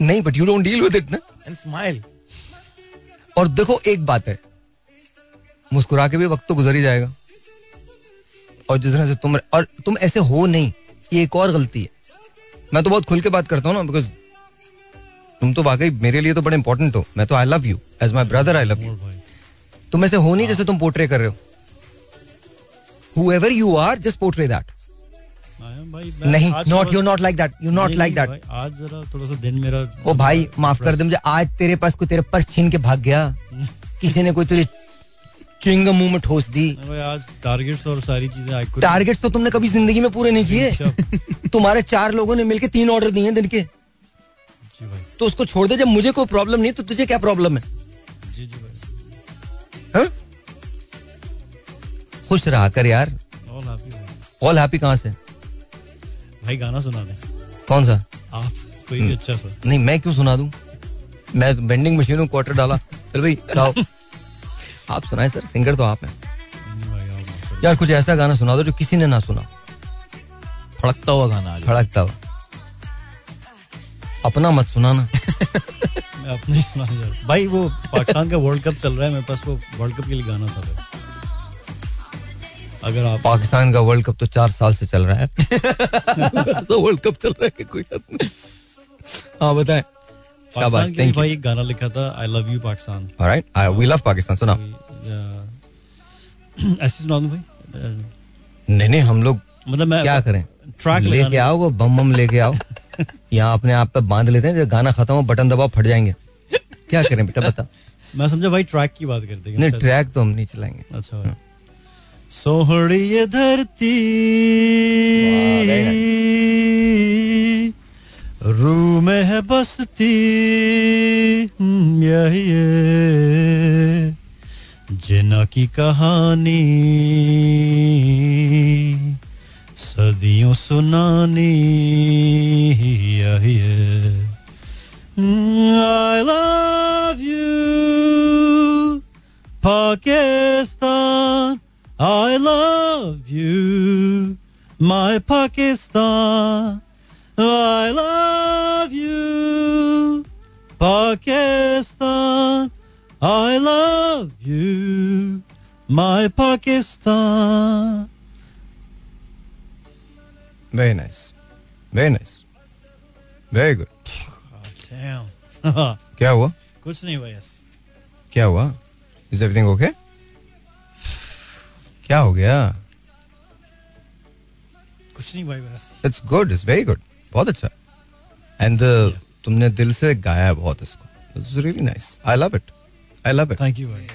नहीं but you don't deal with it ना एंड स्माइल और देखो एक बात है मुस्कुरा के भी वक्त तो गुजर ही जाएगा। और जिस तरह से तुम और तुम ऐसे हो नहीं ये एक और गलती है। मैं तो बहुत खुल के बात करता हूँ ना बिकॉज़ तुम तो वाकई मेरे लिए तो बड़े इंपॉर्टेंट हो। मैं तो I love you as my brother I love you तुम ऐसे हो नहीं जैसे तुम पोर्ट्रे कर रहे हो। Whoever you are just portray that नहीं not you not like that you not like that आज जरा थोड़ा सा दिन मेरा ओ भाई माफ़ कर दे मुझे आज तेरे पास कोई तेरे पर्स छीन के भाग गया। किसी ने कोई तुझे चिंग मुँह में ठोस दी। आज टारगेट्स और सारी चीज़ें टारगेट्स तो तुमने कभी ज़िंदगी में पूरे नहीं किए। अच्छा। तुम्हारे चार लोगों ने मिलकर तीन ऑर्डर दिए दिन के। तो उसको छोड़ दे जब मुझे कोई प्रॉब्लम नहीं तो तुझे क्या प्रॉब्लम है? जी जी भाई। हाँ? खुश रहा कर यार। ऑल हैप्पी कहाँ से? भाई गाना सुना दे। कौन सा? आप कोई भी हम्म। अच्छा सा नहीं मैं क्यों सुना दूँ? मैं बेंडिंग मशीन हूँ क्वार्टर डाला। चल भाई लाओ आप सुनाए सर सिंगर तो आप हैं। यार कुछ ऐसा गाना सुना दो जो किसी ने ना सुना। फड़कता हुआ गाना फड़कता हुआ। अपना मत सुना ना। मैं अपना ही सुना भाई वो पाकिस्तान का वर्ल्ड कप चल रहा है मेरे पास वो वर्ल्ड कप के लिए गाना था। अगर आप पाकिस्तान का वर्ल्ड कप तो चार साल से चल रहा है। तो वर्ल्ड कप चल रहा है कोई हाँ बताए। भाई एक गाना लिखा था I love you Pakistan. Alright we love Pakistan सुना सुना भाई। नहीं नहीं हम लोग मतलब मैं क्या करें? ट्रैक लेके आओ वो बम बम लेके आओ। यहाँ अपने आप पे बाँध लेते हैं जब गाना खत्म हो बटन दबाओ फट जाएँगे। क्या करें बेटा बता। मैं समझा भाई ट्रैक की बात करते हैं। नहीं ट्रैक तो हम नहीं चलाएँगे। अच्छा। हाँ। सोहड़ी ये धरती। रू में है बसती। हम्म, यही जिना की कहानी। सदियों सुनानी। यही आई लव यू पाके my Pakistan. I love you, Pakistan. I love you, my Pakistan. Very nice. Very nice. Very good. क्या हुआ कुछ नहीं हुआ यस क्या हुआ इज एवरीथिंग ओके क्या हो गया कुछ नहीं भाई बस it's good it's very good बहुत अच्छा एंड तुमने दिल से गाया है बहुत इसको। It's really nice I love it I love it thank you भाई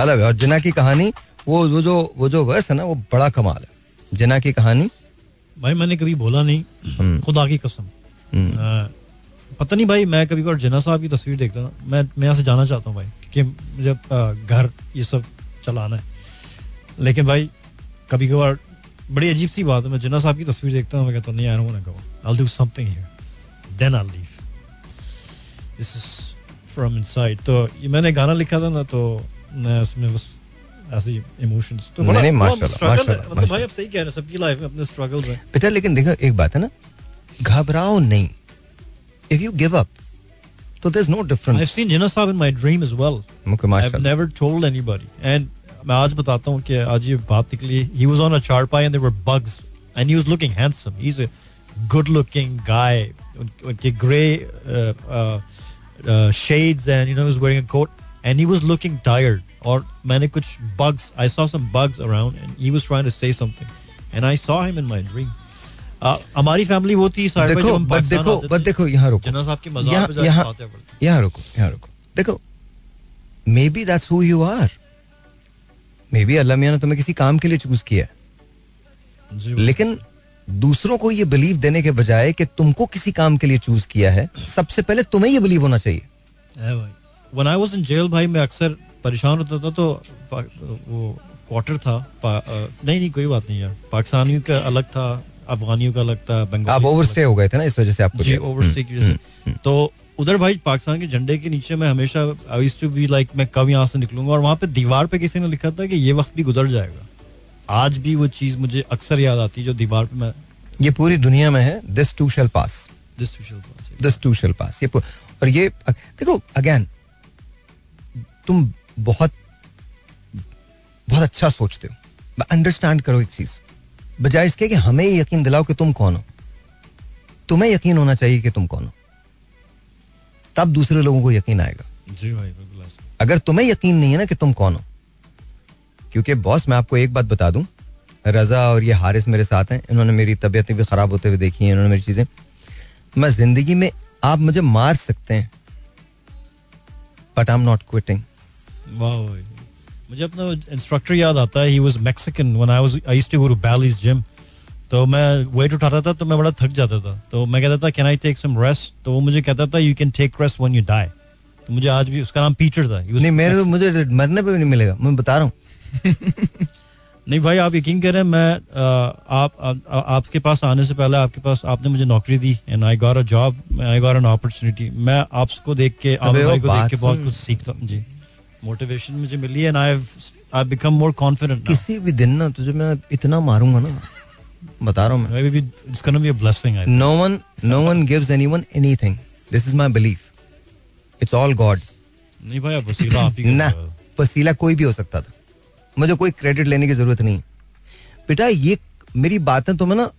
आई लव और जिना की कहानी वो वो जो वो जो वर्स है ना वो बड़ा कमाल है। जिना की कहानी। भाई मैंने कभी बोला नहीं। हम्म। खुदा की कसम। हम्म, पता नहीं भाई मैं कभी कभार जिना साहब की तस्वीर देखता हूँ। मैं मैं यहाँ से जाना चाहता हूँ भाई क्योंकि मुझे घर ये सब चलाना है। लेकिन भाई कभी कभार बड़ी अजीब सी बात है मैं जिना साहब की तस्वीर देखता हूँ मैं कहता हूँ नहीं I don't want to go something here then I leave this is from inside तो ये मैंने गाना लिखा था ना तो मैं उसमें बस ऐसे इमोशंस तो नहीं, माशाल्लाह। माशाल्लाह, मतलब भाई आप सही कह रहे हैं सबकी लाइफ में अपने स्ट्रगल्स हैं। बेटा लेकिन देखो एक बात है ना घबराओ नहीं। इफ़ यू गिव अप तो there is no I've difference seen Jinnah Saab in my dream as well. मुझे I've माशाल्लाह never told anybody. And मैं आज बताता हूँ कि आज ये बात निकली a charpai and there were bugs and he was looking handsome. He's a good looking guy. उन- उनके uh, uh, uh, shades and you know he was wearing a coat and he was looking tired. और मैंने कुछ I saw some bugs around and he was trying to say something and I saw him in my dream. Uh, हमारी family वो थी देखो हम but देखो but देखो यहाँ रुको जिन्ना साहब की मज़ार यहाँ पे जाके यहाँ बातें पढ़ते यहाँ रुको यहाँ रुको देखो maybe that's who you are maybe अल्लाह मियाँ ने तुम्हें किसी काम के लिए चूज़ किया है। लेकिन दूसरों को ये बिलीव देने के बजाय कि तुमको किसी काम के लिए चूज़ किया है सबसे पहले तुम्हें ये बिलीव होना चाहिए। When I was in jail भाई मैं अक्सर परेशान होता था तो वो क्वार्टर था अ, नहीं नहीं कोई बात नहीं यार। पाकिस्तानियों का अलग था अफगानियों का अलग था आप बंगाली ओवरस्टे हो गए थे ना इस वजह से आपको जी ओवरस्टे की वजह से। तो उधर भाई पाकिस्तान के झंडे के नीचे मैं हमेशा आई टू बी लाइक मैं कब यहाँ से निकलूँगा? और वहाँ पे दीवार पे किसी ने लिखा था कि ये वक्त भी गुजर जाएगा। आज भी वो चीज़ मुझे अक्सर याद आती है जो दीवार पे मैं ये पूरी दुनिया में है this too shall pass this social pass this too shall pass ये और ये देखो अगेन तुम बहुत बहुत अच्छा सोचते हो। अंडरस्टैंड करो एक चीज़। बजाय इसके कि हमें यकीन दिलाओ कि तुम कौन हो। तुम्हें यकीन होना चाहिए कि तुम कौन हो। तब दूसरे लोगों को यकीन आएगा। जी भाई बिल्कुल अगर तुम्हें यकीन नहीं है ना कि तुम कौन हो क्योंकि बॉस मैं आपको एक बात बता दूँ रजा और ये हारिस मेरे साथ हैं इन्होंने मेरी तबीयतें भी खराब होते हुए देखी हैं इन्होंने मेरी चीज़ें। मैं ज़िंदगी में आप मुझे मार सकते हैं but I am not quitting मुझे अपना इंस्ट्रक्टर याद आता है he was Mexican when I was I used to go to Bally's gym तो मैं वेट उठाता था तो मैं बड़ा थक जाता था। तो मैं कहता था can I take some rest तो वो मुझे कहता था you can take rest when you die तो मुझे आज भी उसका नाम पीटर था। नहीं मेरे तो मुझे मरने पे भी नहीं मिलेगा मैं बता रहा हूँ। नहीं भाई आप यकीन करें मैं आप आपके पास आने से पहले आपके पास आपने मुझे नौकरी दी and I got a job I got an opportunity मैं आपको देख के अबे भाई को देख के बहुत कुछ सीखता हूँ। जी। मोटिवेशन मुझे मिली and I I become more confident किसी भी दिन ना तुझे मैं इतना मारूँगा ना। बता रहा हूँ मैं। Maybe it's gonna be a blessing. I think. no one no one gives anyone anything. This is my belief. It's all god. नहीं भाई वसीला आप ही ना। वसीला कोई भी हो सकता था। मुझे कोई क्रेडिट लेने की ज़रूरत नहीं। बेटा ये मेरी बातें तुम्हें ना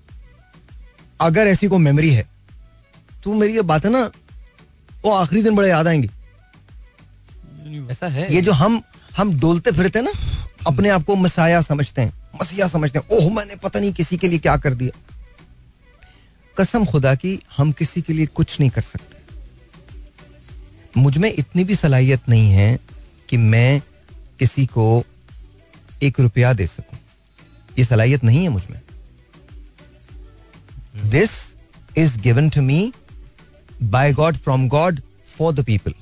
अगर ऐसी कोई मेमोरी है तो मेरी ये बातें ना वो आखिरी दिन बड़े याद आएँगी। ऐसा है? ये जो हम हम डोलते फिरते ना अपने आप को मसाया समझते हैं। मसीहा समझते हैं ओह मैंने पता नहीं किसी के लिए क्या कर दिया। कसम खुदा की हम किसी के लिए कुछ नहीं कर सकते। मुझमें इतनी भी सलाहियत नहीं है कि मैं किसी को एक रुपया दे सकूँ। ये सलाहियत नहीं है मुझमें। This is given to me by God from God for the people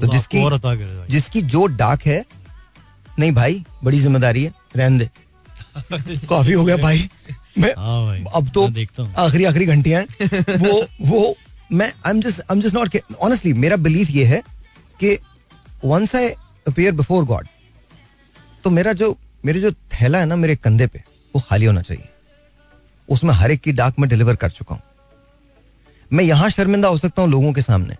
तो जिसकी। जिसकी जो डाक है नहीं भाई बड़ी ज़िम्मेदारी है रहने दे। काफ़ी हो गया भाई। मैं हाँ भाई अब तो आखिरी आखिरी घंटियाँ हैं। वो वो मैं I am just I am just not honestly मेरा बिलीफ ये है कि once I appear before God तो मेरा जो मेरे जो थैला है ना मेरे कंधे पे वो खाली होना चाहिए। उसमें हर एक की डाक में डिलीवर कर चुका हूँ। मैं यहाँ शर्मिंदा हो सकता हूँ लोगों के सामने।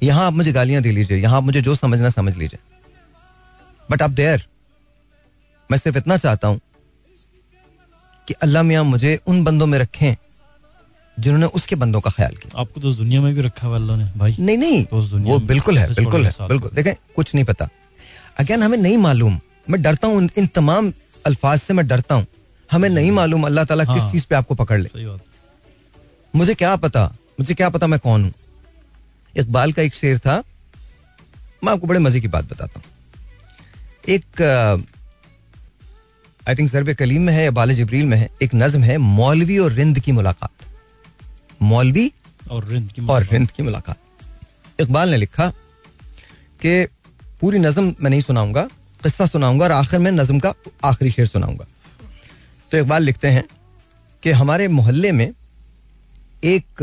यहाँ आप मुझे गालियाँ दे लीजिए यहाँ आप मुझे जो समझना समझ लीजिए। बट आप देयर मैं सिर्फ़ इतना चाहता हूँ कि अल्लाह मियाँ मुझे उन बंदों में रखें जिन्होंने उसके बंदों का ख्याल किया। आपको तो दुनिया में भी रखा हुआ अल्लाह ने भाई। नहीं नहीं। तो वो बिल्कुल है बिल्कुल है बिल्कुल। देखें कुछ नहीं पता। अगेन हमें नहीं मालूम। मैं डरता हूँ इन तमाम अल्फाज से मैं डरता हूँ। हमें नहीं मालूम अल्लाह ताला किस हाँ। चीज़ पे आपको पकड़ ले। मुझे क्या पता? मुझे क्या पता मैं कौन हूँ? इकबाल का एक शेर था। मैं आपको बड़े मज़े की बात बताता हूँ। एक आई थिंक सरब कलीम में है या बाल जबरील में है एक नज्म है मौलवी और रिंद की मुलाकात। मौलवी और रिंद की और मुलाकात। रिंद की मुलाकात। इकबाल ने लिखा कि पूरी नज्म मैं नहीं सुनाऊँगा किस्सा सुनाऊँगा और आखिर में नज्म का आखिरी शेर सुनाऊँगा। तो इकबाल लिखते हैं कि हमारे मोहल्ले में एक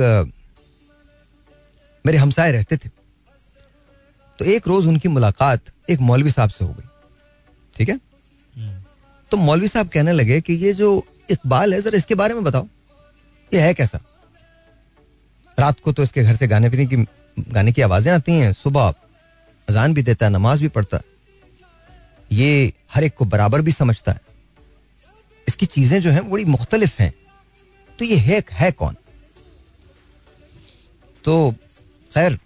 मेरे हमसाए रहते थे। तो एक रोज उनकी मुलाकात एक मौलवी साहब से हो गई। ठीक है? तो मौलवी साहब कहने लगे कि ये जो इकबाल है जरा इसके बारे में बताओ। ये है कैसा? रात को तो इसके घर से गाने पीने की गाने की आवाज़ें आती हैं। सुबह अजान भी देता है नमाज़ भी पढ़ता है। ये हर एक को बराबर भी समझता है। इसकी चीज़ें जो हैं बड़ी मुख्तलिफ़ हैं। तो ये है, है कौन? तो खैर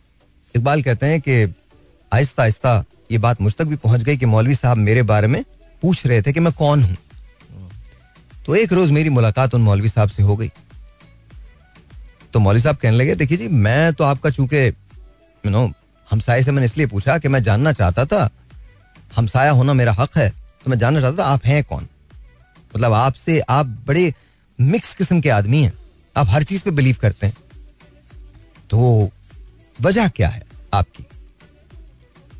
इकबाल कहते हैं कि आहिस्ता आहिस्ता ये बात मुझ तक भी पहुँच गई कि मौलवी साहब मेरे बारे में पूछ रहे थे कि मैं कौन हूँ। तो एक रोज मेरी मुलाकात उन मौलवी साहब से हो गई। तो मौलवी साहब कहने लगे, देखिए जी, मैं तो आपका चूँकि यू नो हमसाए से मैंने इसलिए पूछा कि मैं जानना चाहता था, हमसाया होना मेरा हक है तो मैं जानना चाहता था आप हैं कौन? मतलब आपसे आप बड़े मिक्स किस्म के आदमी हैं, आप हर चीज़ पे बिलीव करते हैं। तो वजह क्या है आपकी?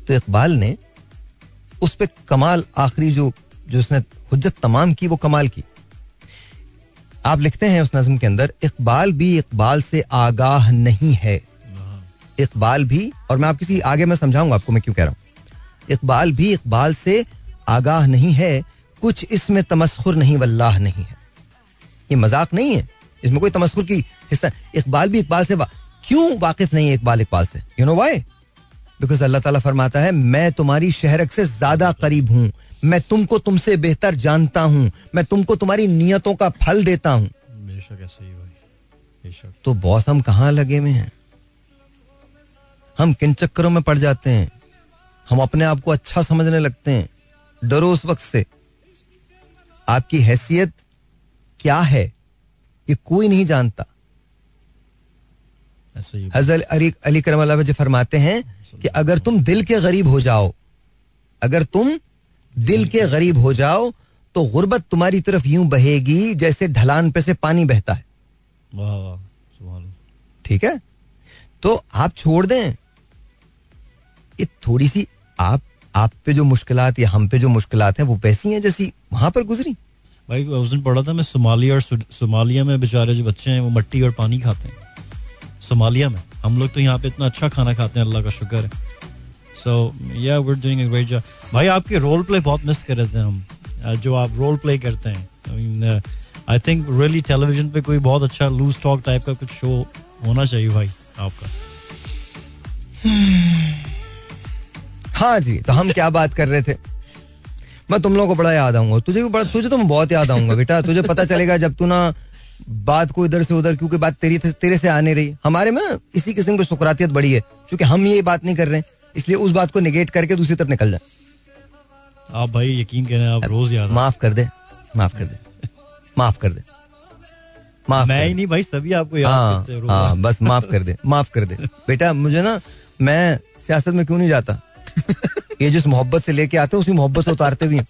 तो इकबाल ने उस पे कमाल आखिरी जो जो उसने हुज्जत तमाम की वो कमाल की। आप लिखते हैं उस नज्म के अंदर इकबाल भी इकबाल से आगाह नहीं है। इकबाल भी और मैं आप किसी आगे मैं समझाऊँगा आपको मैं क्यों कह रहा हूँ। इकबाल भी इकबाल से आगाह नहीं है कुछ इसमें तमस्खुर नहीं वल्लाह नहीं है। ये मज़ाक नहीं है। इसमें कोई तमस्खुर की हिस्सा इकबाल भी इकबाल से वा, क्यों वाकिफ नहीं है इकबाल इकबाल से? यू नो वाई बिकॉज़ अल्लाह ताला फरमाता है मैं तुम्हारी शहरक से ज़्यादा करीब हूँ। मैं तुमको तुमसे बेहतर जानता हूँ। मैं तुमको तुम्हारी नियतों का फल देता हूँ। तो बॉस हम कहाँ लगे हुए हैं? हम किन चक्करों में पड़ जाते हैं? हम अपने आप को अच्छा समझने लगते हैं डरो उस वक्त से। आपकी हैसियत क्या है? ये कोई नहीं जानता। ही हज़रत अली अली करम फरमाते हैं कि अगर तुम दिल के गरीब हो जाओ अगर तुम दिल के गरीब हो जाओ तो गुर्बत तुम्हारी तरफ़ यूँ बहेगी जैसे ढलान पे से पानी बहता है। ठीक है? तो आप छोड़ दें। ये थोड़ी सी आप आप पे जो मुश्किल या हम पे जो मुश्किल है वो वैसी हैं जैसी वहाँ पर गुजरी। भाई उस दिन पढ़ा था मैं सोमालिया और सोमालिया में बेचारे जो बच्चे हैं वो मट्टी और पानी खाते हैं। सोमालिया में। हम लोग तो यहाँ पे इतना अच्छा खाना खाते हैं, अल्लाह का शुक्र सो या वी डूइंग ग्रेट जॉब भाई, आपके रोल प्ले बहुत मिस कर रहे थे हम जो आप रोल प्ले करते हैं। आई थिंक रियली टेलीविज़न पे कोई बहुत अच्छा लूज टॉक टाइप का कुछ शो होना चाहिए भाई आपका। हाँ जी तो हम क्या बात कर रहे थे? मैं तुम लोगों को बड़ा याद आऊँगा। तुझे भी बड़ा तुझे तो मैं बहुत याद आऊँगा बेटा। तुझे पता चलेगा जब तू ना बात को इधर से उधर क्योंकि बात तेरी तेरे से आने रही। हमारे में ना इसी किस्म की सुकरातियत बड़ी है क्योंकि हम ये बात नहीं कर रहे हैं। इसलिए उस बात को निगेट करके दूसरी तरफ़ निकल जाए आप भाई यकीन करें आप रोज याद माफ़ कर दे माफ़ कर दे माफ़ कर दे माफ़ मैं ही नहीं भाई सभी आपको याद हाँ करते हाँ बस माफ़ कर दे माफ़ कर दे। बेटा मुझे ना मैं सियासत में क्यों नहीं जाता? ये जिस मोहब्बत से लेके आते हैं उसी मोहब्बत से उतारते भी हैं।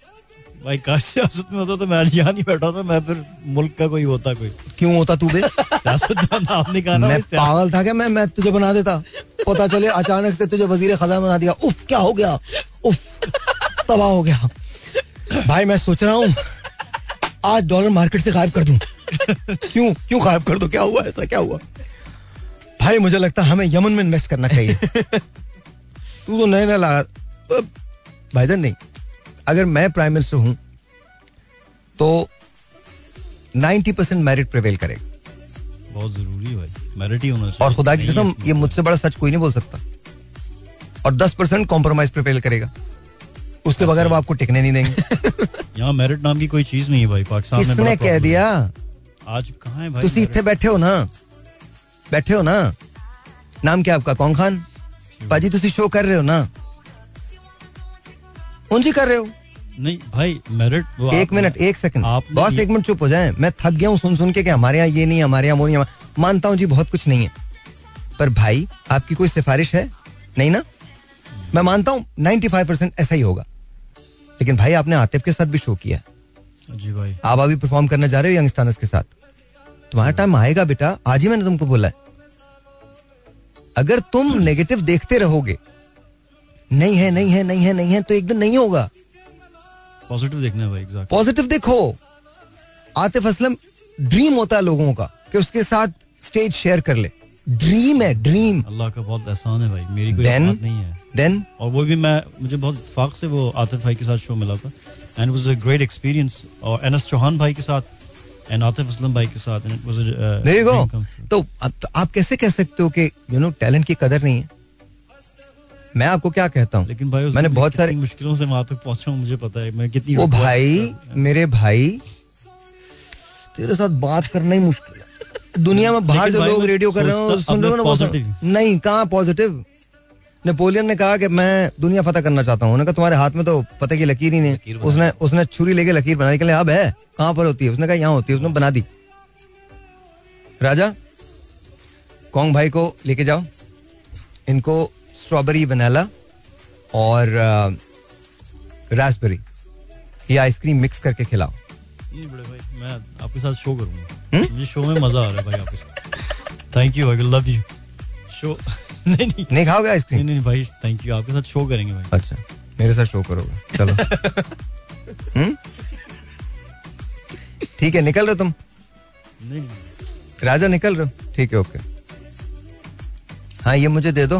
भाई काश सियासत में होता तो मैं यहाँ नहीं बैठा था मैं फिर मुल्क का कोई होता कोई। क्यों होता तू बे मैं पागल था क्या? मैं मैं तुझे बना देता। पता चले अचानक से तुझे वज़ीर खजा बना दिया। उफ क्या हो गया? उफ तबाह हो गया। भाई मैं सोच रहा हूँ आज डॉलर मार्केट से गायब कर दूँ। क्यों? क्यों गायब कर दो? क्या हुआ? ऐसा क्या हुआ? भाई मुझे लगता है हमें यमन में इन्वेस्ट करना चाहिए। तू तो नए नए लगा भाईजान नहीं। अगर मैं प्राइम मिनिस्टर हूँ तो 90 परसेंट मेरिट प्रिवेल करेगा। बहुत ज़रूरी है मेरिट ही होना और खुदा की कसम ये मुझसे बड़ा सच कोई नहीं बोल सकता। और 10 परसेंट कॉम्प्रोमाइज प्रिपेल करेगा। उसके बगैर वो आपको टिकने नहीं देंगे। यहाँ मेरिट नाम की कोई चीज़ नहीं है भाई पाकिस्तान किसने कह दिया? आज कहा है भाई इतने बैठे हो ना। बैठे हो ना। नाम क्या आपका? कौन खान? पाजी तुम शो कर रहे हो ना। कौन सी कर रहे हो? नहीं भाई मेरिट वो एक मिनट एक सेकंड। बॉस एक मिनट चुप हो जाए। मैं थक गया हूँ सुन सुन के हमारे यहाँ ये नहीं हमारे यहाँ वो नहीं मानता हूँ जी बहुत कुछ नहीं है। पर भाई आपकी कोई सिफारिश है? नहीं ना? मैं मानता हूँ नाइनटी फाइव परसेंट ऐसा ही होगा। लेकिन भाई आपने आतिफ के साथ भी शो किया जी भाई। आप अभी परफॉर्म करने जा रहे हो यंगस्टानस के साथ? तुम्हारा टाइम आएगा बेटा। आज ही मैंने तुमको बोला है। अगर तुम नेगेटिव देखते रहोगे नहीं है नहीं है नहीं है नहीं है तो एक दिन नहीं होगा। पॉजिटिव देखना है भाई एग्जैक्ट पॉजिटिव देखो। आतिफ असलम ड्रीम होता है लोगों का कि उसके साथ स्टेज शेयर कर ले। ड्रीम है ड्रीम अल्लाह का बहुत एहसान है भाई मेरी कोई Then- औकात नहीं है। देन और वो भी मैं मुझे बहुत इत्तेफाक से वो आतिफ भाई के साथ शो मिला था। And was a great experience और एनएस चौहान भाई के साथ एंड आतिफ असलम भाई के साथ एंड इट वाज तो आप कैसे कह सकते हो कि यू नो टैलेंट की कदर नहीं है? मैं आपको क्या कहता हूँ? लेकिन भाई मैंने बहुत सारे मुश्किलों से वहाँ तक पहुँचा हूँ मुझे पता है मैं कितनी ओ request भाई मेरे भाई तेरे साथ बात करना ही मुश्किल है। दुनिया में बाहर जो लोग रेडियो कर रहे हो सुन रहे हो ना वो नहीं कहाँ पॉजिटिव नेपोलियन ने कहा कि मैं दुनिया फतह करना चाहता हूँ। उन्होंने कहा तुम्हारे हाथ में तो पता की लकीर ही नहीं है। उसने उसने छुरी लेके लकीर बना दी। कहले, अब है कहाँ पर होती है? उसने कहा यहाँ होती है। उसने बना दी। राजा कौंग भाई को लेके जाओ। इनको स्ट्रॉबेरी वनीला और रास्पबेरी ये आइसक्रीम मिक्स करके खिलाओ। नहीं बड़े भाई मैं आपके साथ शो करूँगा? मुझे शो में मज़ा आ रहा है भाई आपके साथ। Thank you I love you show नहीं नहीं। नहीं खाओगे नहीं आइसक्रीम नहीं भाई थैंक यू आपके साथ शो करेंगे भाई। अच्छा मेरे साथ शो करोगे। चलो? ठीक है निकल रहे हो तुम? नहीं राजा निकल रहे हो? ठीक है ओके हाँ ये मुझे दे दो।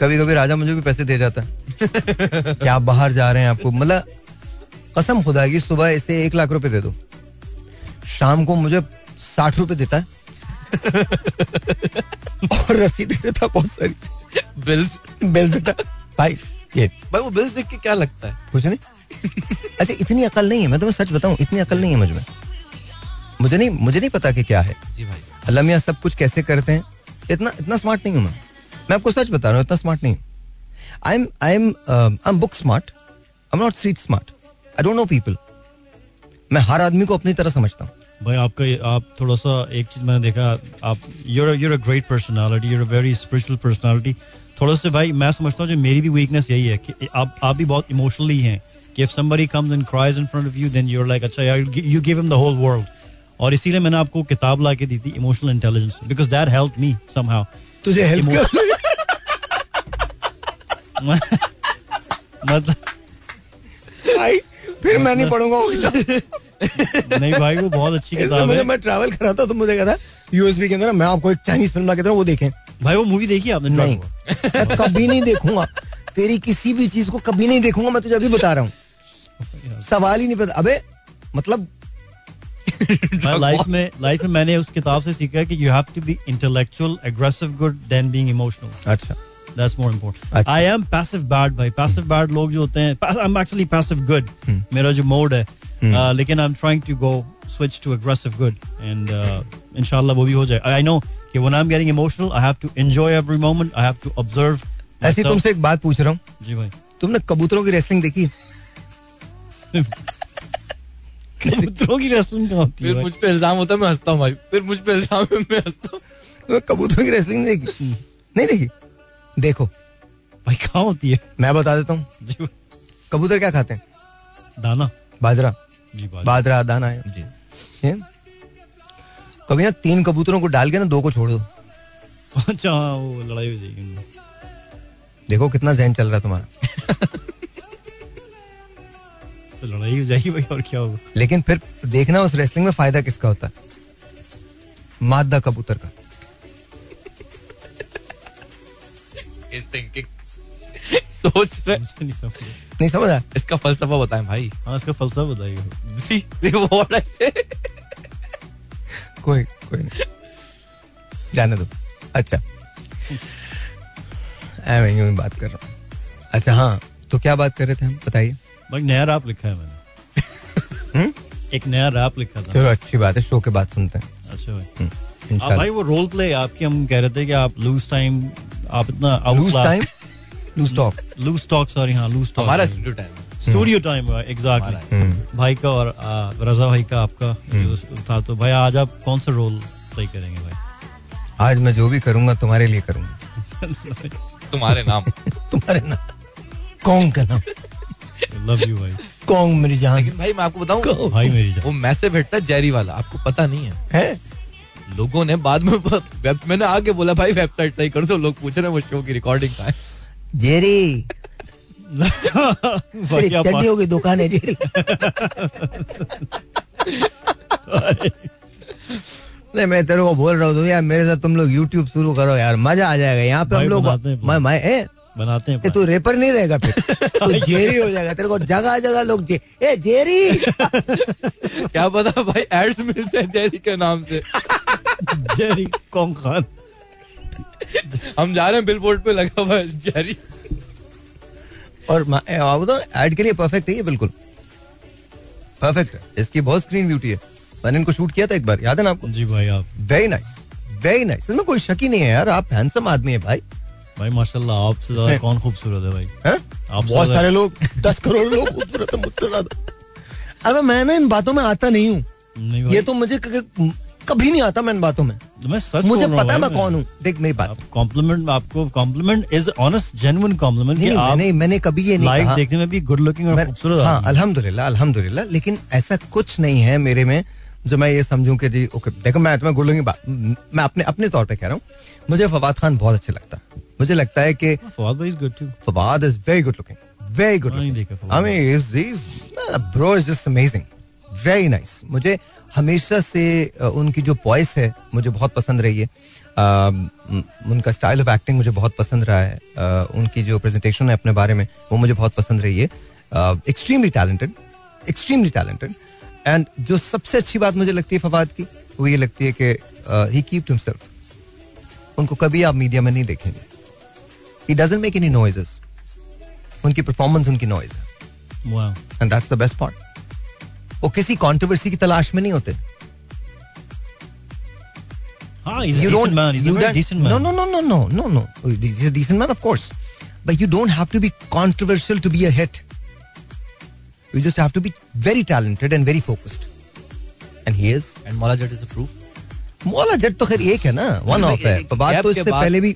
कभी कभी राजा मुझे भी पैसे दे जाता है। कि आप बाहर जा रहे हैं आपको मतलब कसम खुदा की सुबह इसे एक लाख रुपए दे दो। शाम को मुझे साठ रुपए देता है। और रसीद देता बहुत सारी बिल्स बिल देता। भाई ये भाई वो बिल्स देख के क्या लगता है? कुछ नहीं। अच्छा इतनी अकल नहीं है मैं तुम्हें सच बताऊँ इतनी अकल नहीं है मुझमें। मुझे नहीं मुझे नहीं पता कि क्या है। जी भाई। अल्लाह मियाँ, सब कुछ कैसे करते हैं? इतना इतना स्मार्ट नहीं हूँ मैं। मैं आपको सच बता रहा हूँ, इतना स्मार्ट नहीं I am I am I am book smart I am not street smart I don't know people मैं हर आदमी को अपनी तरह समझता हूँ। भाई, आपका आप थोड़ा सा एक चीज़ मैंने देखा, आप you're you're a great personality you're a very spiritual personality थोड़ा सा भाई, मैं समझता हूँ जो मेरी भी वीकनेस यही है कि आप आप भी बहुत इमोशनली हैं। कि if somebody comes and cries in front of you, then you're like अच्छा यार, you give him the whole world. और इसीलिए मैंने आपको किताब ला के दी थी emotional intelligence because that help me somehow. तुझे हेल्प मतलब भाई फिर मैं नहीं पढ़ूँगा वो किताब। नहीं भाई वो बहुत अच्छी किताब है। मैं ट्रैवल कर रहा था तो मुझे कहता यूएसबी के अंदर मैं आपको एक चाइनीज़ फ़िल्म ला के वो देखें। भाई वो मूवी देखी आपने? नहीं मैं कभी नहीं देखूँगा। तेरी किसी भी चीज़ को कभी नहीं देखूँगा मैं तुझे अभी बता रहा हूँ। सवाल ही नहीं पता। अबे मतलब मैं लाइफ में लाइफ में मैंने उस किताब से सीखा कि you have to be intellectual aggressive good then being emotional अच्छा that's more important. I am passive bad भाई पैसिव बैड लोग जो होते हैं I am actually passive good मेरा जो मोड है uh, लेकिन I am trying to go switch to aggressive good and इंशाल्लाह वो भी हो जाए आई नो कि when I am getting emotional I have to enjoy every moment I have to observe ऐसी तुमसे एक बात पूछ रहा हूँ। जी भाई। तुमने कबूतरों की रेसलिंग देखी कबूतरों की रेसलिंग कहाँ होती है फिर मुझ पे इल्ज़ाम होता है मैं हंसता हूँ भाई। फिर मुझ पे इल्ज़ाम है मैं हंसता हूँ। कबूतरों की रेसलिंग नहीं देखी। नहीं देखी? देखो। भाई कहाँ होती है? मैं बता देता हूँ। कबूतर क्या खाते हैं? दाना। बाजरा। जी बाजरा। दाना है। जी। कभी ना तीन कबूतरों को डाल के ना दो को छोड़ दो। अच्छा हाँ, वो लड़ाई हो जाएगी। देखो कितना जहन चल रहा है तुम्हारा। तो लड़ाई हो जाएगी भाई और क्या होगा? लेकिन फिर देखना उस रेसलिंग में फ़ायदा किसका होता है? मादा कबूतर का। इज़ थिंकिंग सोच रहे। नहीं समझ नहीं समझा इसका फलसफा बताएँ भाई। हाँ इसका फलसफा बताइएगा सी व्हाट आई से कोई कोई नहीं। जाने दो। अच्छा। मैं यूँ ही बात कर रहा हूँ। अच्छा हाँ तो क्या बात कर रहे थे हम? बताइए। भाई नया रैप लिखा है मैंने। हम्म? एक नया रैप लिखा था। चलो अच्छी बात है शो के बाद सुनते हैं। अच्छा भाई। हम्म, आप भाई वो रोल प्ले आपकी हम कह रहे थे कि आप लूज टाइम आप इतना lose time loose talk loose talk sorry हाँ लूज टॉक हमारा studio time studio time exactly भाई का और रजा भाई का आपका जो था तो भाई आज आप कौन सा रोल प्ले करेंगे भाई? आज मैं जो भी करूँगा तुम्हारे लिए करूँगा। तुम्हारे नाम। तुम्हारे नाम। कौन का नाम? लव यू भाई। कौन मेरी जान? लेकिन भाई मैं आपको बताऊँ भाई मेरी जान। वो मैसेज भेजता है जेरी वाला आपको पता नहीं है। है? लोगों ने बाद में वेब मैंने आगे बोला भाई वेबसाइट सही कर दो लोग पूछ रहे हैं वो शो की रिकॉर्डिंग का है? जेरी। चड्डियों की दुकान है जेरी। नहीं मैं तेरे को बोल रहा हूँ यार मेरे साथ तुम लोग YouTube शुरू करो यार। मज़ा आ जाएगा। यहाँ पे हम लोग बनाते हैं हैं तू रेपर नहीं रहेगा फिर। तू जेरी हो जाएगा तेरे को जगह जगह लोग जे, ए जेरी! क्या पता भाई एड्स मिल जाए जेरी के नाम से। जेरी कौन खान। हम जा रहे हैं बिलबोर्ड पे लगा हुआ जेरी। और मा- ए, आप बताओ ऐड के लिए परफेक्ट है ये बिल्कुल। परफेक्ट है। इसकी बहुत स्क्रीन ब्यूटी है। मैंने इनको शूट किया था एक बार याद है ना आपको? जी भाई आप वेरी नाइस वेरी नाइस इसमें कोई शक ही नहीं है यार आप हैंडसम आदमी है भाई। भाई माशाल्लाह आपसे ज़्यादा कौन खूबसूरत है भाई? हैं? आप बहुत सारे लोग दस करोड़ लोग खूबसूरत है मुझसे ज़्यादा। अबे मैं ना इन बातों में आता नहीं हूँ। ये तो मुझे कभी नहीं आता मैं इन बातों में। मैं सच मुझे पता है मैं कौन हूँ। देख मेरी बात कॉम्प्लीमेंट आपको compliment is honest genuine compliment नहीं मैंने मैंने कभी ये नहीं कहा। देखने में भी गुड लुकिंग और खूबसूरत हाँ। अल्हम्दुलिल्लाह अल्हम्दुलिल्लाह लेकिन ऐसा कुछ नहीं है मेरे में जो मैं ये समझूं कि जी ओके देखो मैं तुम्हें गुड लुकिंग बात मैं अपने अपने तौर पे कह रहा हूँ मुझे फवाद खान बहुत अच्छा लगता। है मुझे लगता है कि फवाद भाई is good to Fawad is very good looking very good हाँ, I mean is is bro is just amazing very nice मुझे हमेशा से uh, उनकी जो वॉइस है मुझे बहुत पसंद रही है. Uh, उनका स्टाइल ऑफ़ एक्टिंग मुझे बहुत पसंद रहा है. Uh, उनकी जो प्रेजेंटेशन है अपने बारे में वो मुझे बहुत पसंद रही है. Extremely talented extremely talented and जो सबसे अच्छी बात मुझे लगती है फवाद की वो ये लगती है कि ही कीप हिमसेल्फ उनको कभी आप मीडिया में नहीं देखेंगे. he doesn't make any noises उनकी परफॉर्मेंस उनकी नॉइज है wow and that's the best part वो किसी कंट्रोवर्सी की तलाश में नहीं होते हाँ he's a you decent don't man he's a you very don't decent man no no no no no no no he's a decent man of course but you don't have to be controversial to be a hit you just have to be very talented and very focused and he is and Maula Jatt is proof Maula Jatt तो खैर एक है ना one भाई, of है एक- पर बात gap तो के इससे बाद- पहले भी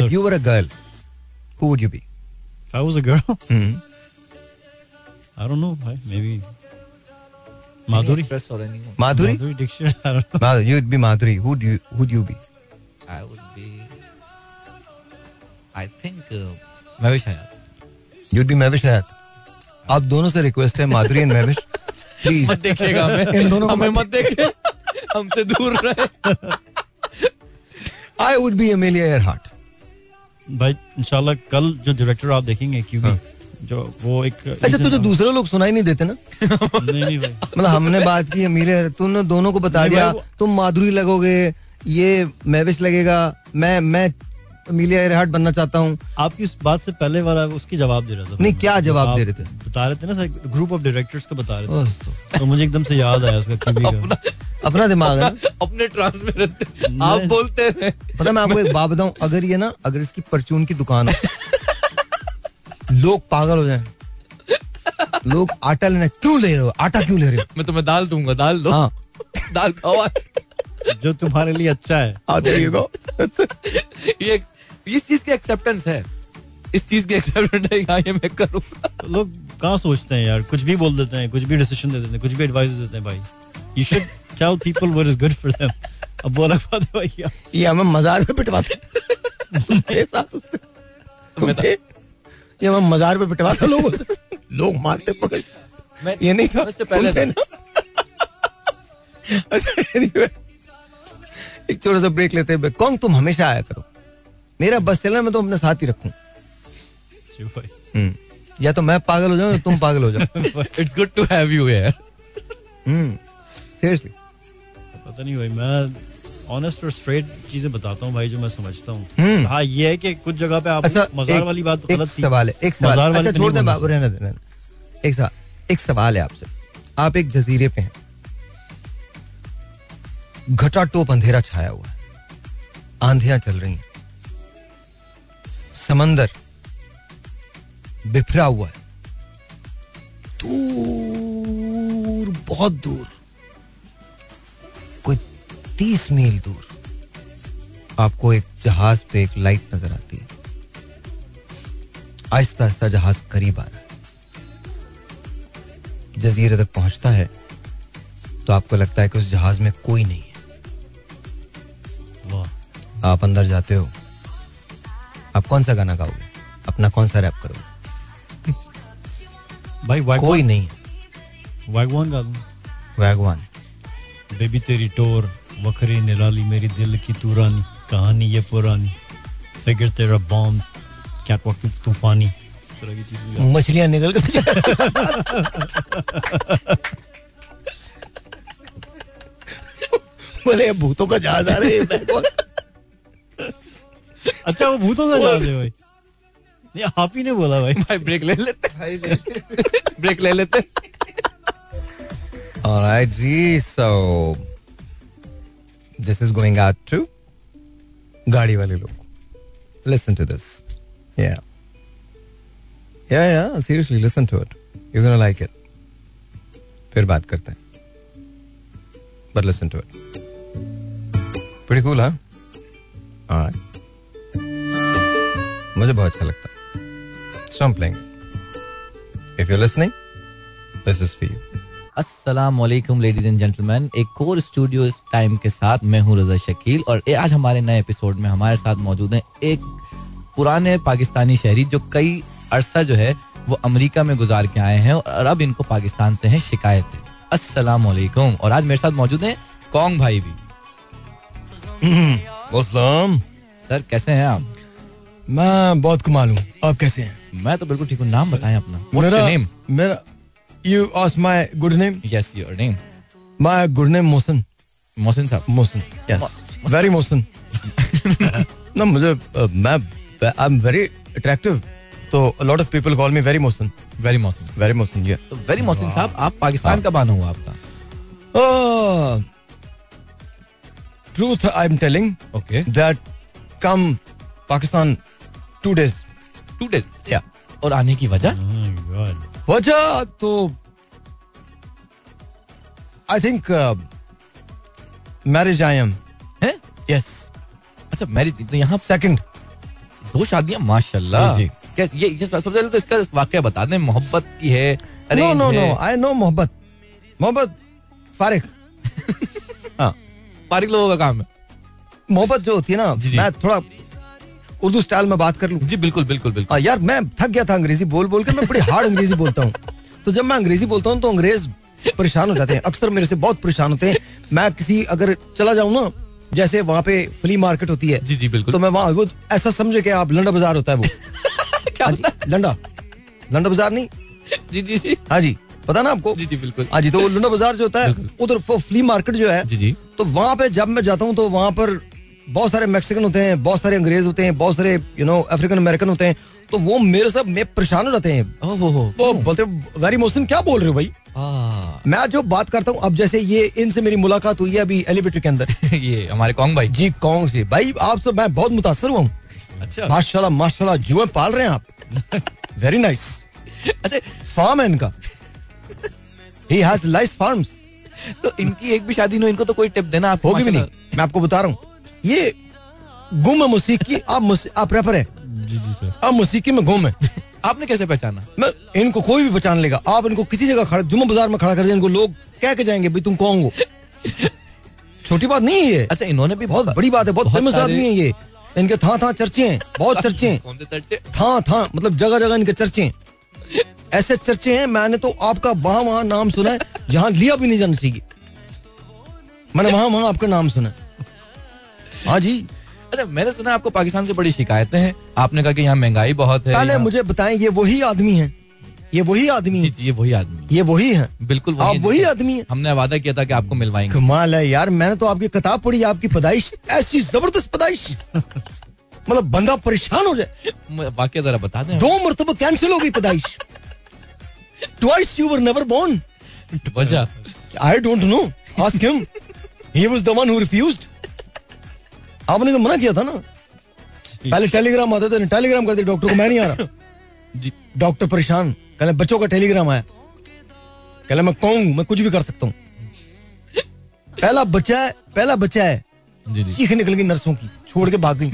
if you were a girl who would you be If I was a girl mm-hmm. I don't know maybe Madhuri हो Madhuri Madhuri Dixit I don't know Madhuri you'd be Madhuri who'd you who'd you be I would be I think मैं भी शायद you'd be Mehwish Hayat आप दोनों से request है माधुरी and Mahwish please मत देखिएगा हमें इन दोनों को हमें मत देखे हमसे दूर रहे I would be Amelia Earhart भाई इंशाल्लाह कल जो डायरेक्टर आप देखेंगे क्योंकि जो वो एक अच्छा तुझे दूसरे लोग सुनाई नहीं देते ना? नहीं नहीं भाई। मतलब हमने बात की अमीर तुमने दोनों को बता दिया तुम माधुरी लगोगे ये मैविश लगेगा मैं मैं अमीलिया एयरहार्ट बनना चाहता हूँ। आपकी इस बात से पहले वाला उसकी जवाब दे रहा था। नहीं, क्या जवाब दे रहे थे? बता रहे थे ना ग्रुप ऑफ़ डायरेक्टर्स का बता रहे थे। तो। मुझे एकदम से याद आया उसका अपना दिमाग है अपने ट्रांस में रहते आप बोलते रहे पता मैं आपको एक बात बताऊँ अगर ये ना अगर इसकी परचून की दुकान हो लोग पागल हो जाएँ। लोग आटा लेना क्यों ले रहे हो? आटा क्यों ले रहे हो? मैं तुम्हें दाल दूँगा दाल दो हाँ। दाल खाओ जो तुम्हारे लिए अच्छा है। हाँ ये इस चीज़ की एक्सेप्टेंस है। इस चीज़ की एक्सेप्टेंस है हाँ ये मैं करूँगा तो लोग कहाँ सोचते हैं यार? कुछ भी बोल देते हैं कुछ भी डिसीज़न दे देते हैं कुछ भी एडवाइस देते हैं भाई। You should tell people what is good for them अब वो अलग बात है भाई ये हमें मजार पे पिटवाते? ये मैं मजार पे पिटवाता लोगों से। लोग मारते पकड़। मैं ये नहीं था। उससे पहले अच्छा एक छोटा सा ब्रेक लेते हैं। कौन तुम हमेशा आया करो। मेरा बस चलना मैं तो अपने साथ ही रखूँ। हम्म, या तो मैं पागल हो जाऊँ तुम पागल हो जाओ। It's good to have you here seriously पता नहीं भाई मैं ऑनेस्ट और स्ट्रेट चीज़ें बताता हूँ भाई जो मैं समझता हूँ। हम्म। हाँ ये है कि कुछ जगह पे आप अच्छा मजार एक- वाली बात गलत थी। सवाल है एक सवाल। अच्छा पे छोड़ दे बाबू रहने एक सवाल एक सवाल है आपसे। आप एक जजीरे पे हैं। घटा टोप अंधेरा छाया हुआ है। आंधियाँ चल रही हैं। समंदर बिफरा हुआ है। दूर बहुत दूर। कोई तीस मील दूर। आपको एक जहाज़ पे एक लाइट नज़र आती है। आहिस्ता आहिस्ता जहाज़ करीब आ रहा है। जजीरे तक पहुँचता है तो आपको लगता है कि उस जहाज़ में कोई नहीं है। वाह। आप अंदर जाते हो। आप कौन सा गाना गाओगे? अपना कौन सा रैप करोगे? भाई कोई वैगवान नहीं। है वैगवान गा दूँ। वैगवान। बेबी तेरी टोर वखरी निराली मेरी दिल की तूरानी कहानी ये पुरानी। फिगर तेरा बॉम्ब क्या वक्त तूफानी। मछलियाँ निकल गई। बोले भूतों का जहाज़ आ रहे हैं अच्छा वो भूतों का जहाज़ है भाई ये आप ही ने बोला भाई भाई ब्रेक ले लेते ब्रेक ले लेते Alright, ji so this is going out to गाड़ी वाले लोग listen to this yeah yeah yeah seriously listen to it you're gonna like it फिर बात करते हैं but listen to it pretty cool huh alright मुझे बहुत अच्छा लगता है। It. if you're listening this is for you. अस्सलाम वालेकुम लेडीज़ एंड जेंटलमैन एक कोर स्टूडियो इस टाइम के साथ मैं हूँ रजा शकील और आज हमारे नए एपिसोड में हमारे साथ मौजूद हैं एक पुराने पाकिस्तानी शहरी जो कई अरसा जो है वो अमेरिका में गुजार के आए हैं और अब इनको पाकिस्तान से है शिकायत है अस्सलाम वालेकुम और आज मेरे साथ मौजूद हैं कौंग भाई भी। सर कैसे हैं आप? मैं बहुत कमाल हूँ। आप कैसे हैं? मैं तो बिल्कुल ठीक हूँ। नाम बताएँ अपना। मेरा मेरा you ask my good name yes your name my good name Mohsin Mohsin sahab Mohsin yes very Mohsin ना मुझे मैं आई एम वेरी अट्रैक्टिव तो lot of people call me very Mohsin very Mohsin very Mohsin तो very Mohsin साहब आप पाकिस्तान कब आना हुआ आपका? uh, truth I'm telling okay that come Pakistan two days two days yeah. और आने की वजह? Oh, वजह तो I think marriage I am है? यस अच्छा मैरिज तो यहाँ सेकंड दो शादियाँ माशाल्लाह। ये ये सबसे पहले तो इसका वाक्य बता दें मोहब्बत की है no arrange no no I no मोहब्बत। मोहब्बत फारिक हाँ फारिक लोगों का काम है। मोहब्बत जो होती है ना। मैं थोड़ा उर्दू स्टाइल में बात कर लूँ? जी बिल्कुल बिल्कुल बिल्कुल। हाँ, यार मैं थक गया था अंग्रेज़ी बोल बोल के मैं बड़ी हार्ड अंग्रेज़ी बोलता हूँ। तो जब मैं अंग्रेज़ी बोलता हूँ तो अंग्रेज़ परेशान हो जाते हैं। अक्सर मेरे से बहुत परेशान होते हैं। मैं किसी अगर चला जाऊँ ना जैसे वहाँ पे फ्ली मार्केट होती है जी जी बिल्कुल। तो मैं वहाँ वो ऐसा समझे कि आप लंडा बाज़ार होता है वो। क्या हाँ लंडा। लंडा बाज़ार नहीं? जी जी जी। हाँ जी पता ना आपको? जी जी बिल्कुल। हाँ जी तो लंडा बाज़ार जो होता है उधर फ्ली मार्केट जो है जी जी। तो वहाँ पे जब मैं जाता हूँ तो वहाँ पर बहुत सारे मैक्सिकन होते हैं बहुत सारे अंग्रेज़ होते हैं बहुत सारे यू नो अफ्रीकन अमेरिकन होते हैं तो वो मेरे सब में परेशान हो जाते हैं। वो बोलते वेरी मोहसिन क्या बोल रहे हो भाई? आ, मैं जो बात करता हूँ अब जैसे ये इनसे मेरी मुलाकात हुई है अभी एलिवेटर के अंदर। ये हमारे कौन भाई। जी कौन से। भाई आपसे मैं बहुत मुतासर हुआ हूँ। अच्छा। माशाल्लाह माशाल्लाह जुए पाल रहे हैं आप। वेरी नाइस अच्छा। फार्म है इनका। ही हैज़ नाइस फार्म्स तो इनकी एक भी शादी नहीं इनको तो कोई टिप देना आप होगी भी नहीं। मैं आपको बता रहा हूँ। ये गुम है मौसीकी। आप मुसी- आप रैपर हैं? जी जी सर आप मौसीकी में गुम है। आपने कैसे पहचाना? मैं इनको कोई भी पहचान लेगा। आप इनको किसी जगह खड़ा जुम्मा बाज़ार में खड़ा कर दें इनको लोग कह के जाएँगे भाई तुम कौन हो? छोटी बात नहीं है ये। अच्छा इन्होंने भी बहुत बड़ी बात है बहुत फ़ेमस आदमी है ये। इनके था था चर्चे हैं बहुत चर्चे हैं। था था मतलब जगह जगह इनके चर्चे हैं। ऐसे चर्चे हैं मैंने तो आपका वहाँ वहाँ नाम सुना है जहाँ लिया भी नहीं जाना चाहिए। मैंने वहाँ वहाँ आपका नाम सुना है। हाँ जी। अच्छा मैंने सुना आपको पाकिस्तान से बड़ी शिकायतें हैं। आपने कहा कि यहाँ महँगाई बहुत है पहले मुझे बताएँ ये वही आदमी है। ये वही आदमी जी है। जी ये वही आदमी ये वही है। बिल्कुल वही आप वही आदमी है। हमने वादा किया था कि आपको मिलवाएँगे। कमाल है यार मैंने तो आपकी किताब पढ़ी आपकी पदाइश ऐसी ज़बरदस्त पदाइश। मतलब बंदा परेशान हो जाए। वाक्य जरा बता दें। दो मरतबा कैंसिल हो गई पदाइश। Twice you were never born वजह। I don't know ask him he was the one who refused आपने तो मना किया था ना? पहले टेलीग्राम आते थे टेलीग्राम कर दिया डॉक्टर को मैं नहीं आ रहा। डॉक्टर परेशान कहले बच्चों का टेलीग्राम आया। कहले मैं कौन मैं कुछ भी कर सकता हूँ। पहला बच्चा है पहला बच्चा है। चीख निकल गई नर्सों की छोड़ के भाग गई।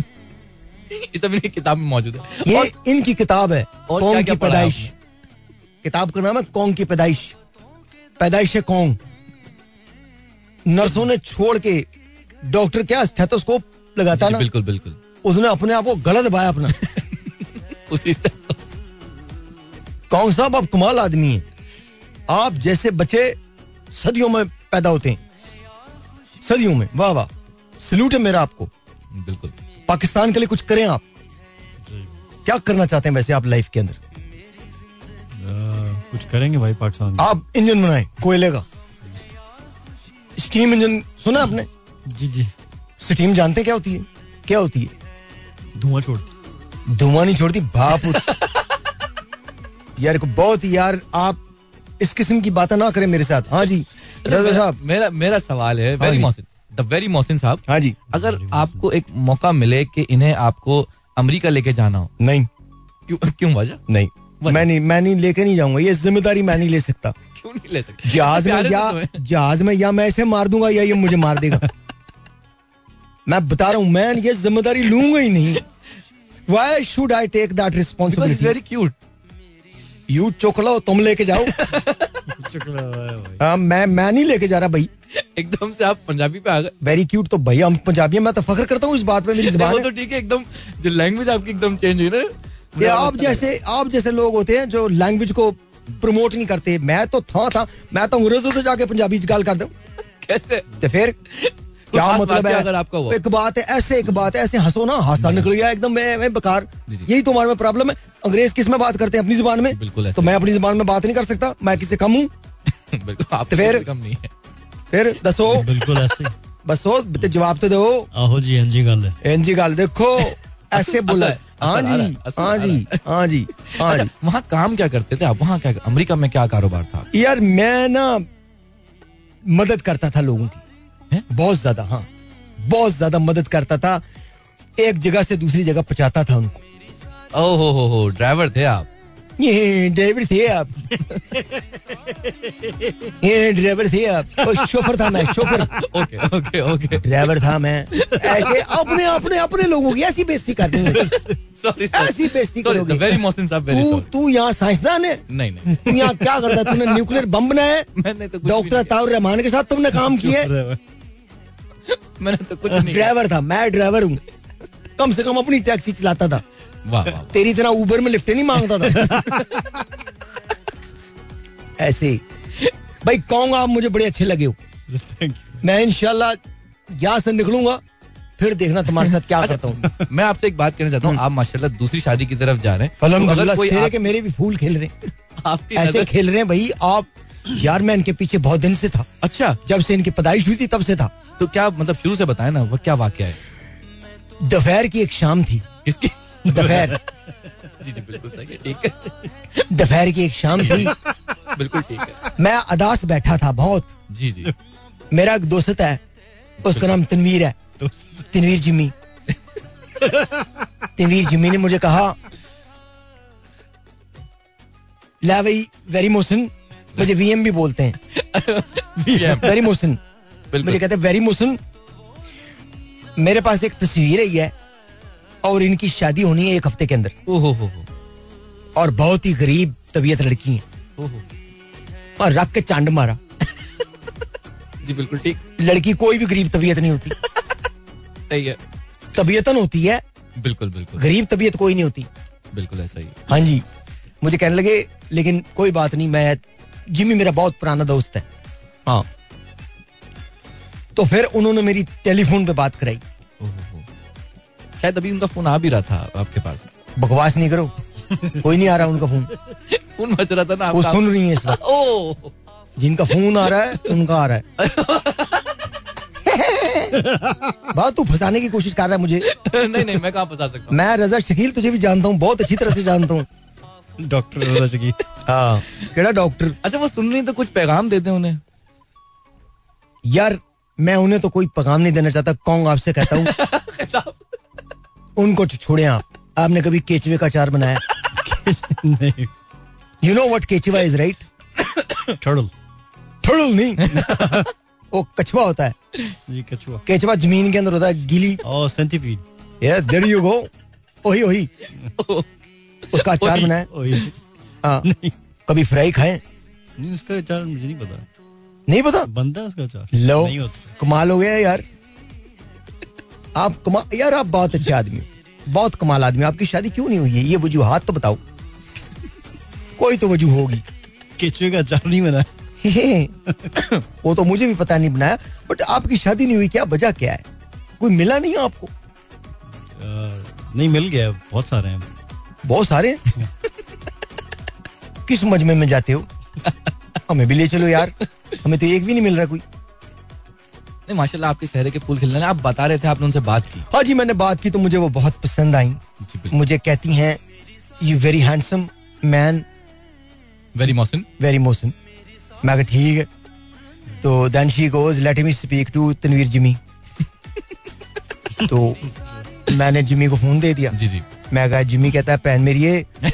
किताब में मौजूद है। ये और इनकी किताब है और कौन की पैदाइश। किताब का नाम है कौन की पैदाइश। पैदाइश है कौन नर्सों ने छोड़ के डॉक्टर क्या स्टेथोस्कोप लगाता ना बिल्कुल बिल्कुल। उसने अपने आप को गलत दबाया अपना। उसी कौन साहब आप कमाल आदमी हैं। आप जैसे बच्चे सदियों में पैदा होते हैं। सदियों में। वाह वाह। सल्यूट है मेरा आपको। बिल्कुल। पाकिस्तान के लिए कुछ करें आप। क्या करना चाहते हैं वैसे आप लाइफ के अंदर? कुछ करेंगे भाई पाकिस्तान आप इंजन बनाए कोयले का। स्टीम इंजन सुना आपने? जी जी। स्टीम जानते क्या होती है? क्या होती है? धुआँ छोड़। धुआँ नहीं छोड़ती भाप यार को बहुत यार आप इस किस्म की बातें ना करें मेरे साथ। हाँ जी दादा साहब। मेरा मेरा सवाल है very Mohsin the very Mohsin sahab. हाँ जी। अगर आपको एक मौका मिले कि इन्हें आपको अमेरिका लेके जाना हो नहीं। क्यों क्यों वजह? नहीं। मैं नहीं मैं नहीं लेके नहीं जाऊँगा ये ज़िम्मेदारी मैं नहीं ले सकता। क्यों नहीं ले सकता? जहाज़ में या तो हैं। जहाज़ में या मैं इसे मार दूँगा या ये मुझे मार देगा। मैं बता रहा हूँ मैं ये ज़िम्मेदारी लूँगा ही नहीं। Why should I take that responsibility very cute. You चुक लो तुम लेके जाओ। हाँ, मैं मैं नहीं लेके जा रहा भाई। एकदम से आप पंजाबी पे आ गए। वेरी क्यूट तो भाई हम पंजाबी मैं तो फख्र करता हूँ इस बात पे मेरी ज़ुबान तो ठीक है एकदम जो लैंग्वेज आपकी एकदम चेंज हुई ना ये आप जैसे आप जैसे लोग होते हैं जो लैंग्वेज को प्रमोट नहीं करते मैं तो था था मैं तो अंग्रेज़ों से जाके पंजाबी गल कर दूँ कैसे? तो फिर? क्या मतलब है अगर आपका हुआ? एक बात है ऐसे एक बात है ऐसे हंसो ना हासा निकल गया एकदम मैं, मैं बेकार। यही तुम्हारे में प्रॉब्लम है। अंग्रेज़ किसमें बात करते हैं अपनी ज़ुबान में? बिल्कुल तो मैं अपनी ज़ुबान में बात नहीं कर सकता मैं किसी कम हूँ? आप तो फिर- कम नहीं है। फिर दसो। बिल्कुल ऐसे ही। बसो ते जवाब तो दो। आहो जी इंजी गल है। इंजी गल देखो ऐसे बोला। हाँ आ रहा जी है, हाँ जी हाँ। जी हाँ जी। वहाँ काम क्या करते थे आप? वहाँ क्या अमेरिका में क्या कारोबार था? यार मैं ना मदद करता था लोगों की। हैं? बहुत ज़्यादा हाँ। बहुत ज़्यादा मदद करता था। एक जगह से दूसरी जगह पहुंचाता था उनको। ओहो हो हो हो ड्राइवर थे आप। ये ड्राइवर थे आप। ये ड्राइवर थे आप। शोफर था मैं chauffeur. Okay okay okay. Driver था मैं। ऐसे अपने अपने अपने लोगों की ऐसी बेइज्जती करते हैं ऐसी बेइज्जती करोगे। वेरी मोहसिन साहब तू तू यहाँ साइंसदान है? नहीं नहीं। तू यहाँ क्या करता है? तूने न्यूक्लियर बम बनाया है? मैंने तो डॉक्टर ताउर रहमान के साथ तुमने काम किया है? किया। मैंने तो कुछ नहीं ड्राइवर था मैं ड्राइवर हूँ। कम से कम अपनी टैक्सी चलाता था। वाह वाह। तेरी तरह उबर में लिफ्ट नहीं माँगता था। ऐसे भाई कहूँगा आप मुझे बड़े अच्छे लगे हो? मैं इनशाला यहाँ से निकलूँगा फिर देखना तुम्हारे साथ क्या करता हूँ। मैं आपसे एक बात कहना चाहता हूँ आप माशाल्लाह दूसरी शादी की तरफ़ जा रहे हैं। तो अगर कोई आप- के मेरे भी फूल खेल रहे हैं। आपकी ऐसे खेल रहे हैं भाई आप यार मैं इनके पीछे बहुत दिन से था। अच्छा। जब से इनकी पैदाइश हुई थी तब से था। तो क्या मतलब शुरू से बताया ना वो क्या वाक्य है? दोपहर की एक शाम थी। किसकी? दोपहर। जी जी बिल्कुल सही है ठीक है। दोपहर की एक शाम थी। बिल्कुल ठीक है। मैं अदास बैठा था बहुत। जी जी। मेरा एक दोस्त है उसका नाम तनवीर है। तनवीर जिमी। तनवीर जिमी ने मुझे कहा ला भाई वेरी मोहसिन मुझे वीएम भी बोलते हैं। वेरी मोहसिन मुझे कहते हैं वेरी मोहसिन मेरे पास एक तस्वीर ही है। और इनकी शादी होनी है एक हफ़्ते के अंदर। ओहो और बहुत ही गरीब तबीयत लड़की है। ओहो। और रख के चांड मारा। जी बिल्कुल ठीक। लड़की कोई भी गरीब तबीयत नहीं होती। सही है। तबीयतन होती है। बिल्कुल बिल्कुल। गरीब तबीयत कोई नहीं होती। बिल्कुल ऐसा ही। हाँ जी। मुझे कहने लगे लेकिन कोई बात नहीं मैं जिमी मेरा बहुत पुराना दोस्त है। हाँ। तो फिर उन्होंने मेरी टेलीफोन पे बात कराई। शायद अभी उनका फ़ोन आ भी रहा था आपके पास। बकवास नहीं करो। कोई नहीं आ रहा उनका फ़ोन। फ़ोन बज रहा था ना वो सुन रही है इस ओ। जिनका फ़ोन आ रहा है उनका आ रहा है। बात तू फंसाने की कोशिश कर रहा है मुझे। नहीं नहीं मैं कहाँ फंसा सकता मैं रजा शकील तुझे भी जानता हूँ बहुत अच्छी तरह से जानता हूँ। डॉक्टर शकील हाँ केड़ा डॉक्टर? अच्छा वो सुन रही तो कुछ पैगाम देते उन्हें। यार मैं उन्हें तो कोई पैगाम नहीं देना चाहता कौन आपसे कहता हूँ? उनको छोड़े आप। आपने कभी केचवे का चार बनाया? नहीं यू नो व्हाट केचवा इज़ राइट टर्टल थोड़ा नहीं। वो कछुआ होता है। जी कछुआ। केचवा ज़मीन के अंदर होता है गीली। और सेंटीपीड ये देर यू गो ओही ओही। उसका अचार बनाया ओए। हाँ। नहीं। कभी फ्राई खाए? नहीं उसका अचार मुझे नहीं पता। नहीं पता? बनता है उसका अचार? लो नहीं होता। कमाल हो गया यार। आप कमाल यार आप बहुत अच्छे आदमी बहुत कमाल आदमी आपकी शादी क्यों नहीं हुई है? ये वजूहात तो बताओ। कोई तो वजूह होगी। केचुए का अचार नहीं बना वो तो मुझे भी पता नहीं बनाया। बट आपकी शादी नहीं हुई क्या वजह क्या है? कोई मिला नहीं आपको? नहीं मिल गया। बहुत सारे हैं। बहुत सारे किस मजमे में जाते हो? हमें भी ले चलो यार। हमें तो एक भी नहीं मिल रहा कोई। नहीं माशाल्लाह आपके सहरे के फूल खिलने आप बता रहे थे आपने उनसे बात की। हाँ जी मैंने बात की तो मुझे वो बहुत पसंद आई। मुझे कहती हैं you very handsome man very मौसम वेरी मोशन मैं ठीक है। तो then she goes let me speak to Tanveer Jimmy तो मैंने जिमी को फ़ोन दे दिया। जी जी। मैं कहा जिमी कहता है पैन मेरी ये.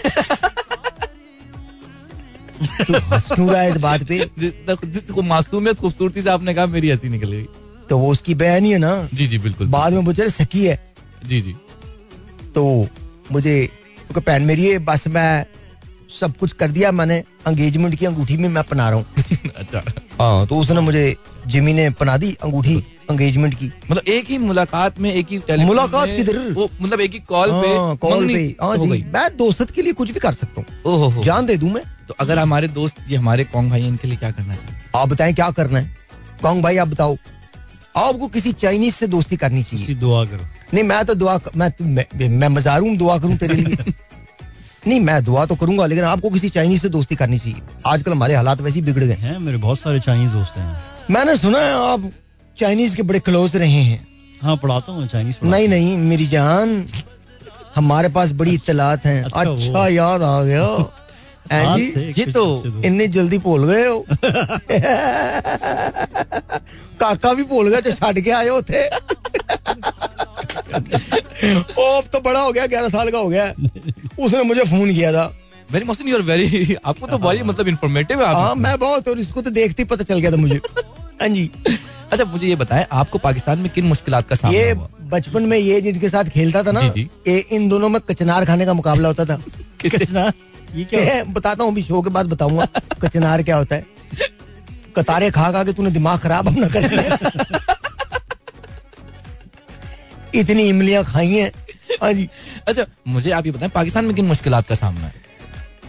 तू हंस क्यों रहा है इस बात पे। जिसको मासूमियत खूबसूरती से आपने कहा मेरी हँसी निकल गई। तो वो उसकी बहन ही है ना? जी जी बिल्कुल बाद में मुझे सकी है। जी जी। तो मुझे क्योंकि पैन मेरी है बस मैं सब कुछ कर दिया मैंने अंगेजमेंट की अंगूठी में मैं पना रहा हूँ। अच्छा। हाँ तो उसने मुझे जिमी ने पना दी अंगूठी। एंगेजमेंट की। मतलब एक ही मुलाकात में एक ही मुलाकात किधर? वो मतलब एक ही कॉल पे हाँ, कॉल पे। हाँ जी मैं दोस्त के लिए कुछ भी कर सकता हूँ। ओहो जान दे दूँ मैं। तो अगर हमारे दोस्त ये हमारे कौन भाई इनके लिए क्या करना चाहिए? आप बताएँ क्या करना है? कौन भाई आप बताओ। आपको किसी चाइनीज़ से दोस्ती करनी चाहिए। दुआ करो। नहीं मैं तो दुआ मैं मैं, मैं मजारू दुआ करूँ तेरे लिए। नहीं मैं दुआ तो करूँगा लेकिन आपको किसी चाइनीज़ से दोस्ती करनी चाहिए। आजकल हमारे हालात वैसे ही बिगड़ गए। हैं मेरे बहुत सारे चाइनीज़ दोस्त हैं। मैंने सुना है आप चाइनीज़ के बड़े क्लोज रहे हैं। हाँ पढ़ाता हूँ चाइनीज़ नहीं नहीं मेरी जान हमारे पास बड़ी इतलात हैं। अच्छा, अच्छा याद आ गया। जी ये तो इतनी जल्दी भूल गए हो। काका भी भूल गया जो छड़ के आए होते ओ अब तो बड़ा हो गया ग्यारह साल का हो गया। उसने मुझे फ़ोन किया था। वेरी मौसम यू आर वेरी आपको तो बड़ी मतलब इन्फॉर्मेटिव है हाँ मैं बहुत और इसको तो देखते ही पता चल गया था मुझे। हाँ जी। अच्छा मुझे ये बताएँ आपको पाकिस्तान में किन मुश्किल का सामना ये बचपन में ये जिनके साथ खेलता था ना। ये इन दोनों में कचनार खाने का मुकाबला होता था। ये क्या बताता हूँ शो के बाद बताऊँगा कचनार क्या होता है। कतारे खा खा के तूने दिमाग खराब अपना कर लिया। इतनी इमलियाँ खाई हैं। हाँ जी। अच्छा मुझे आप ये बताएँ पाकिस्तान में किन मुश्किल का सामना है?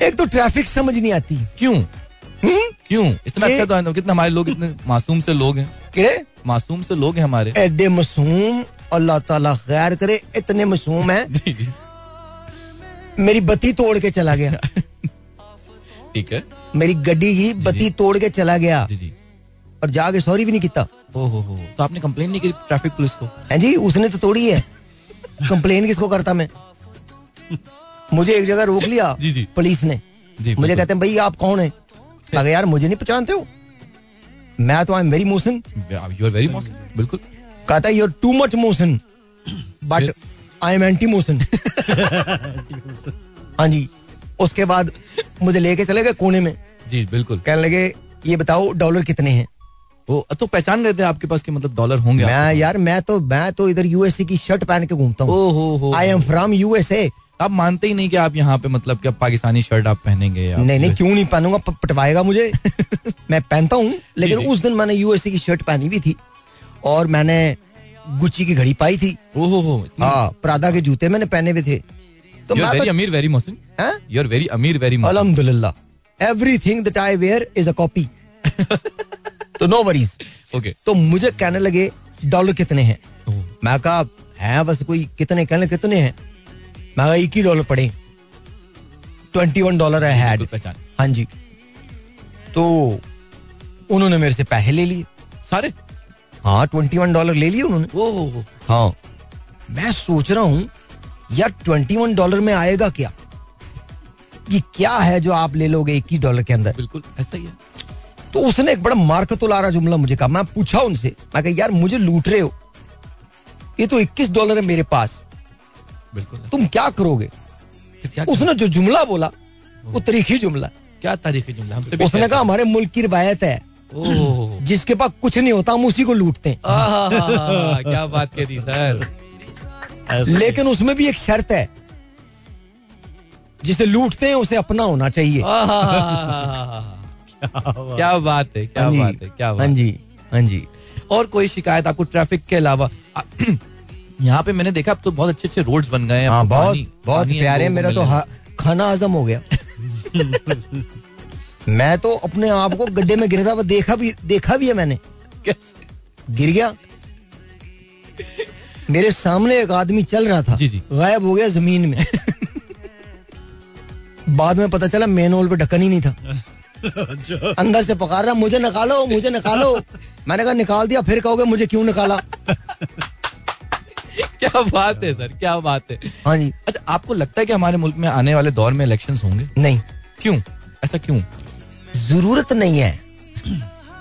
एक तो ट्रैफ़िक समझ नहीं आती। क्यों? हम्म? क्यों? इतना अच्छा तो है, कितने हमारे लोग इतने मासूम से लोग हैं। किरे मासूम से लोग हैं हमारे। एडे मासूम अल्लाह ताला खैर करे इतने मासूम है। मेरी बत्ती तोड़ के चला गया। ठीक है। मेरी गड्डी की बत्ती तोड़ के चला गया। जी जी। और जाके सॉरी भी नहीं किया ओ हो हो तो आपने कंप्लेन नहीं की ट्रैफ़िक पुलिस को? है जी उसने तो तोड़ी है। कंप्लेन किसको करता मैं? मुझे एक जगह रोक लिया जी, जी। पुलिस ने। जी मुझे कहते हैं भाई आप कौन है? अगर यार मुझे नहीं पहचानते हो? मैं तो I am very motion you are very मौसम बिल्कुल। कहता है you're too much motion but I am anti motion हाँ जी। उसके बाद मुझे लेके चले गए कोने में। जी बिल्कुल। कहने लगे ये बताओ डॉलर कितने हैं? वो तो पहचान रहे थे आपके पास कि मतलब डॉलर होंगे मैं यार मैं तो मैं तो इधर यूएसए की शर्ट पहन के घूमता हूँ। हो हो। आई एम फ्रॉम यूएसए आप मानते ही नहीं कि आप यहाँ पे मतलब कि आप पाकिस्तानी शर्ट आप पहनेंगे या नहीं नहीं क्यों नहीं पहनूँगा? पटवाएगा मुझे। मैं पहनता हूँ लेकिन उस दिन मैंने यूएसए की शर्ट पहनी हुई थी और मैंने गुच्ची की घड़ी पाई थी। ओहो हो हाँ प्रादा के जूते मैंने पहने हुए थे। तो मैं वेरी अमीर very Mohsin? You are very अमीर वेरी मोहसिन अल्हम्दुलिल्लाह। Everything that I wear is a copy तो नो वरीज ओके तो मुझे कहने लगे डॉलर कितने हैं? मैं कहा है बस कोई कितने कहने कितने हैं? मैं एक ही डॉलर पड़े। Twenty one dollar I had हाँ जी। तो उन्होंने मेरे से पैसे ले लिए। सारे? हाँ ट्वेंटी वन डॉलर ले लिए उन्होंने। हाँ। मैं सोच रहा हूँ यार ट्वेंटी वन डॉलर में आएगा क्या? ये क्या है जो आप ले लोगे ही डॉलर के अंदर? बिल्कुल ऐसा ही है। तो उसने एक बड़ा मार्कतुलारा जुमला मुझे कहा मैं पूछा उनसे मैं कहा यार मुझे लूट रहे हो। ये तो 21 डॉलर है मेरे पास। बिल्कुल। तुम क्या करोगे? क्या उसने जो जुमला बोला वो तारीखी जुमला। क्या तारीखी जुमला? हमसे उसने कहा हमारे मुल्क की रिवायत है। जिसके पास कुछ नहीं होता हम उसी को लूटते हैं। क्या बात कह दी सर। लेकिन उसमें भी एक शर्त है। जिसे लूटते हैं उसे अपना होना चाहिए। क्या बात। है क्या हाँ बात है क्या हाँ जी हाँ जी। और कोई शिकायत आपको ट्रैफ़िक के अलावा यहाँ पे मैंने देखा अब तो बहुत अच्छे अच्छे रोड्स बन गए हैं हाँ तो बहुत बहुत प्यारे मेरा तो खाना हजम हो गया। मैं तो अपने आप को गड्ढे में गिरता हुआ देखा भी देखा भी है मैंने। गिर गया। मेरे सामने एक आदमी चल रहा था। गायब हो गया ज़मीन में। बाद में पता चला मेन होल पे ढक्कन ही नहीं था। अंदर से पकार रहा मुझे निकालो मुझे निकालो। मैंने कहा निकाल दिया फिर कहोगे मुझे क्यों निकाला? क्या बात है सर? क्या बात है? हाँ जी। अच्छा आपको लगता है कि हमारे मुल्क में आने वाले दौर में इलेक्शंस होंगे? नहीं। क्यों? ऐसा क्यों? ज़रूरत नहीं है।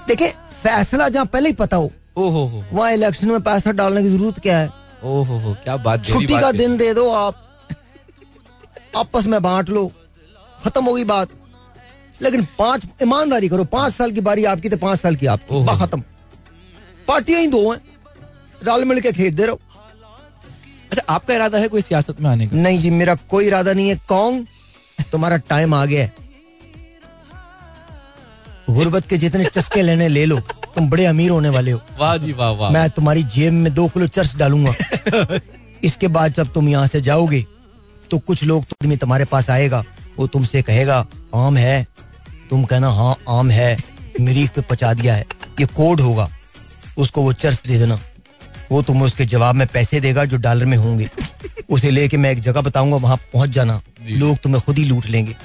देखिए फैसला जहाँ पहले ही पता हो ओहो हो वहाँ इलेक्शन में पैसा डालने की ज़रूरत क्या है? ओहो हो क्या बात छुट्टी का दिन दे दो आप। आपस में बांट लो। खत्म होगी बात। लेकिन पाँच ईमानदारी करो पाँच साल की बारी आपकी तो पाँच साल की आपकी। खत्म। पार्टियाँ ही दो हैं। रल मिल के खेत दे रहो। अच्छा आपका इरादा है कोई सियासत में आने का? नहीं जी मेरा कोई इरादा नहीं है। कौन? तुम्हारा टाइम आ गया। है गुर्बत के जितने चस्के लेने ले लो। तुम बड़े अमीर होने वाले हो। वाह जी वाह वाह। मैं तुम्हारी जेब में दो किलो चर्च डालूँगा। इसके बाद जब तुम यहाँ से जाओगे तो कुछ लोग तो आदमी तुम्हारे पास आएगा। वो तुमसे कहेगा आम है। तुम कहना हाँ आम है। मरीख पे पचा दिया है। ये कोड होगा। उसको वो चर्च दे देना। वो तुम्हें उसके जवाब में पैसे देगा जो डॉलर में होंगे। उसे लेके मैं एक जगह बताऊँगा वहाँ पहुँच जाना। लोग तुम्हें खुद ही लूट लेंगे।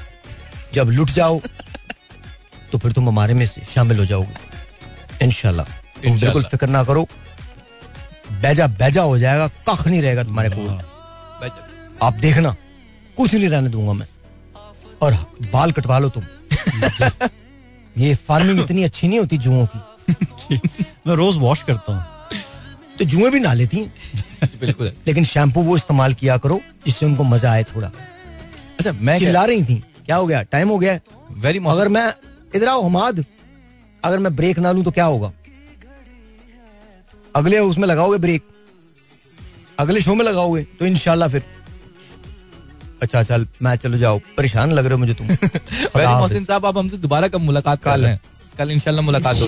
जब लुट जाओ तो फिर तुम हमारे में से शामिल हो जाओगे। इनशाला तुम बिल्कुल फ़िक्र ना करो। बैजा बैजा हो जाएगा कख नहीं रहेगा तुम्हारे को बैठ- आप देखना कुछ नहीं रहने दूँगा मैं। और बाल कटवा लो तुम। ये फ़ार्मिंग इतनी अच्छी नहीं होती जुओं की। मैं रोज वॉश करता हूँ। तो जुएँ भी ना लेती हैं। बिल्कुल। लेकिन शैम्पू वो इस्तेमाल किया करो जिससे उनको मज़ा आए थोड़ा। अच्छा मैं चिल्ला रही थी। क्या हो गया? टाइम हो गया वेरी अगर मैं इधर आओ हमाद। अगर मैं ब्रेक ना लूँ तो क्या होगा? अगले उसमें लगाओगे ब्रेक अगले शो में लगाओगे तो इनशाला फिर। अच्छा चल मैं चलो जाओ। परेशान लग रहे हो मुझे तुम। मोहसिन साहब आप हमसे दोबारा कब मुलाकात कर रहे हैं कल इंशाल्लाह मुलाकात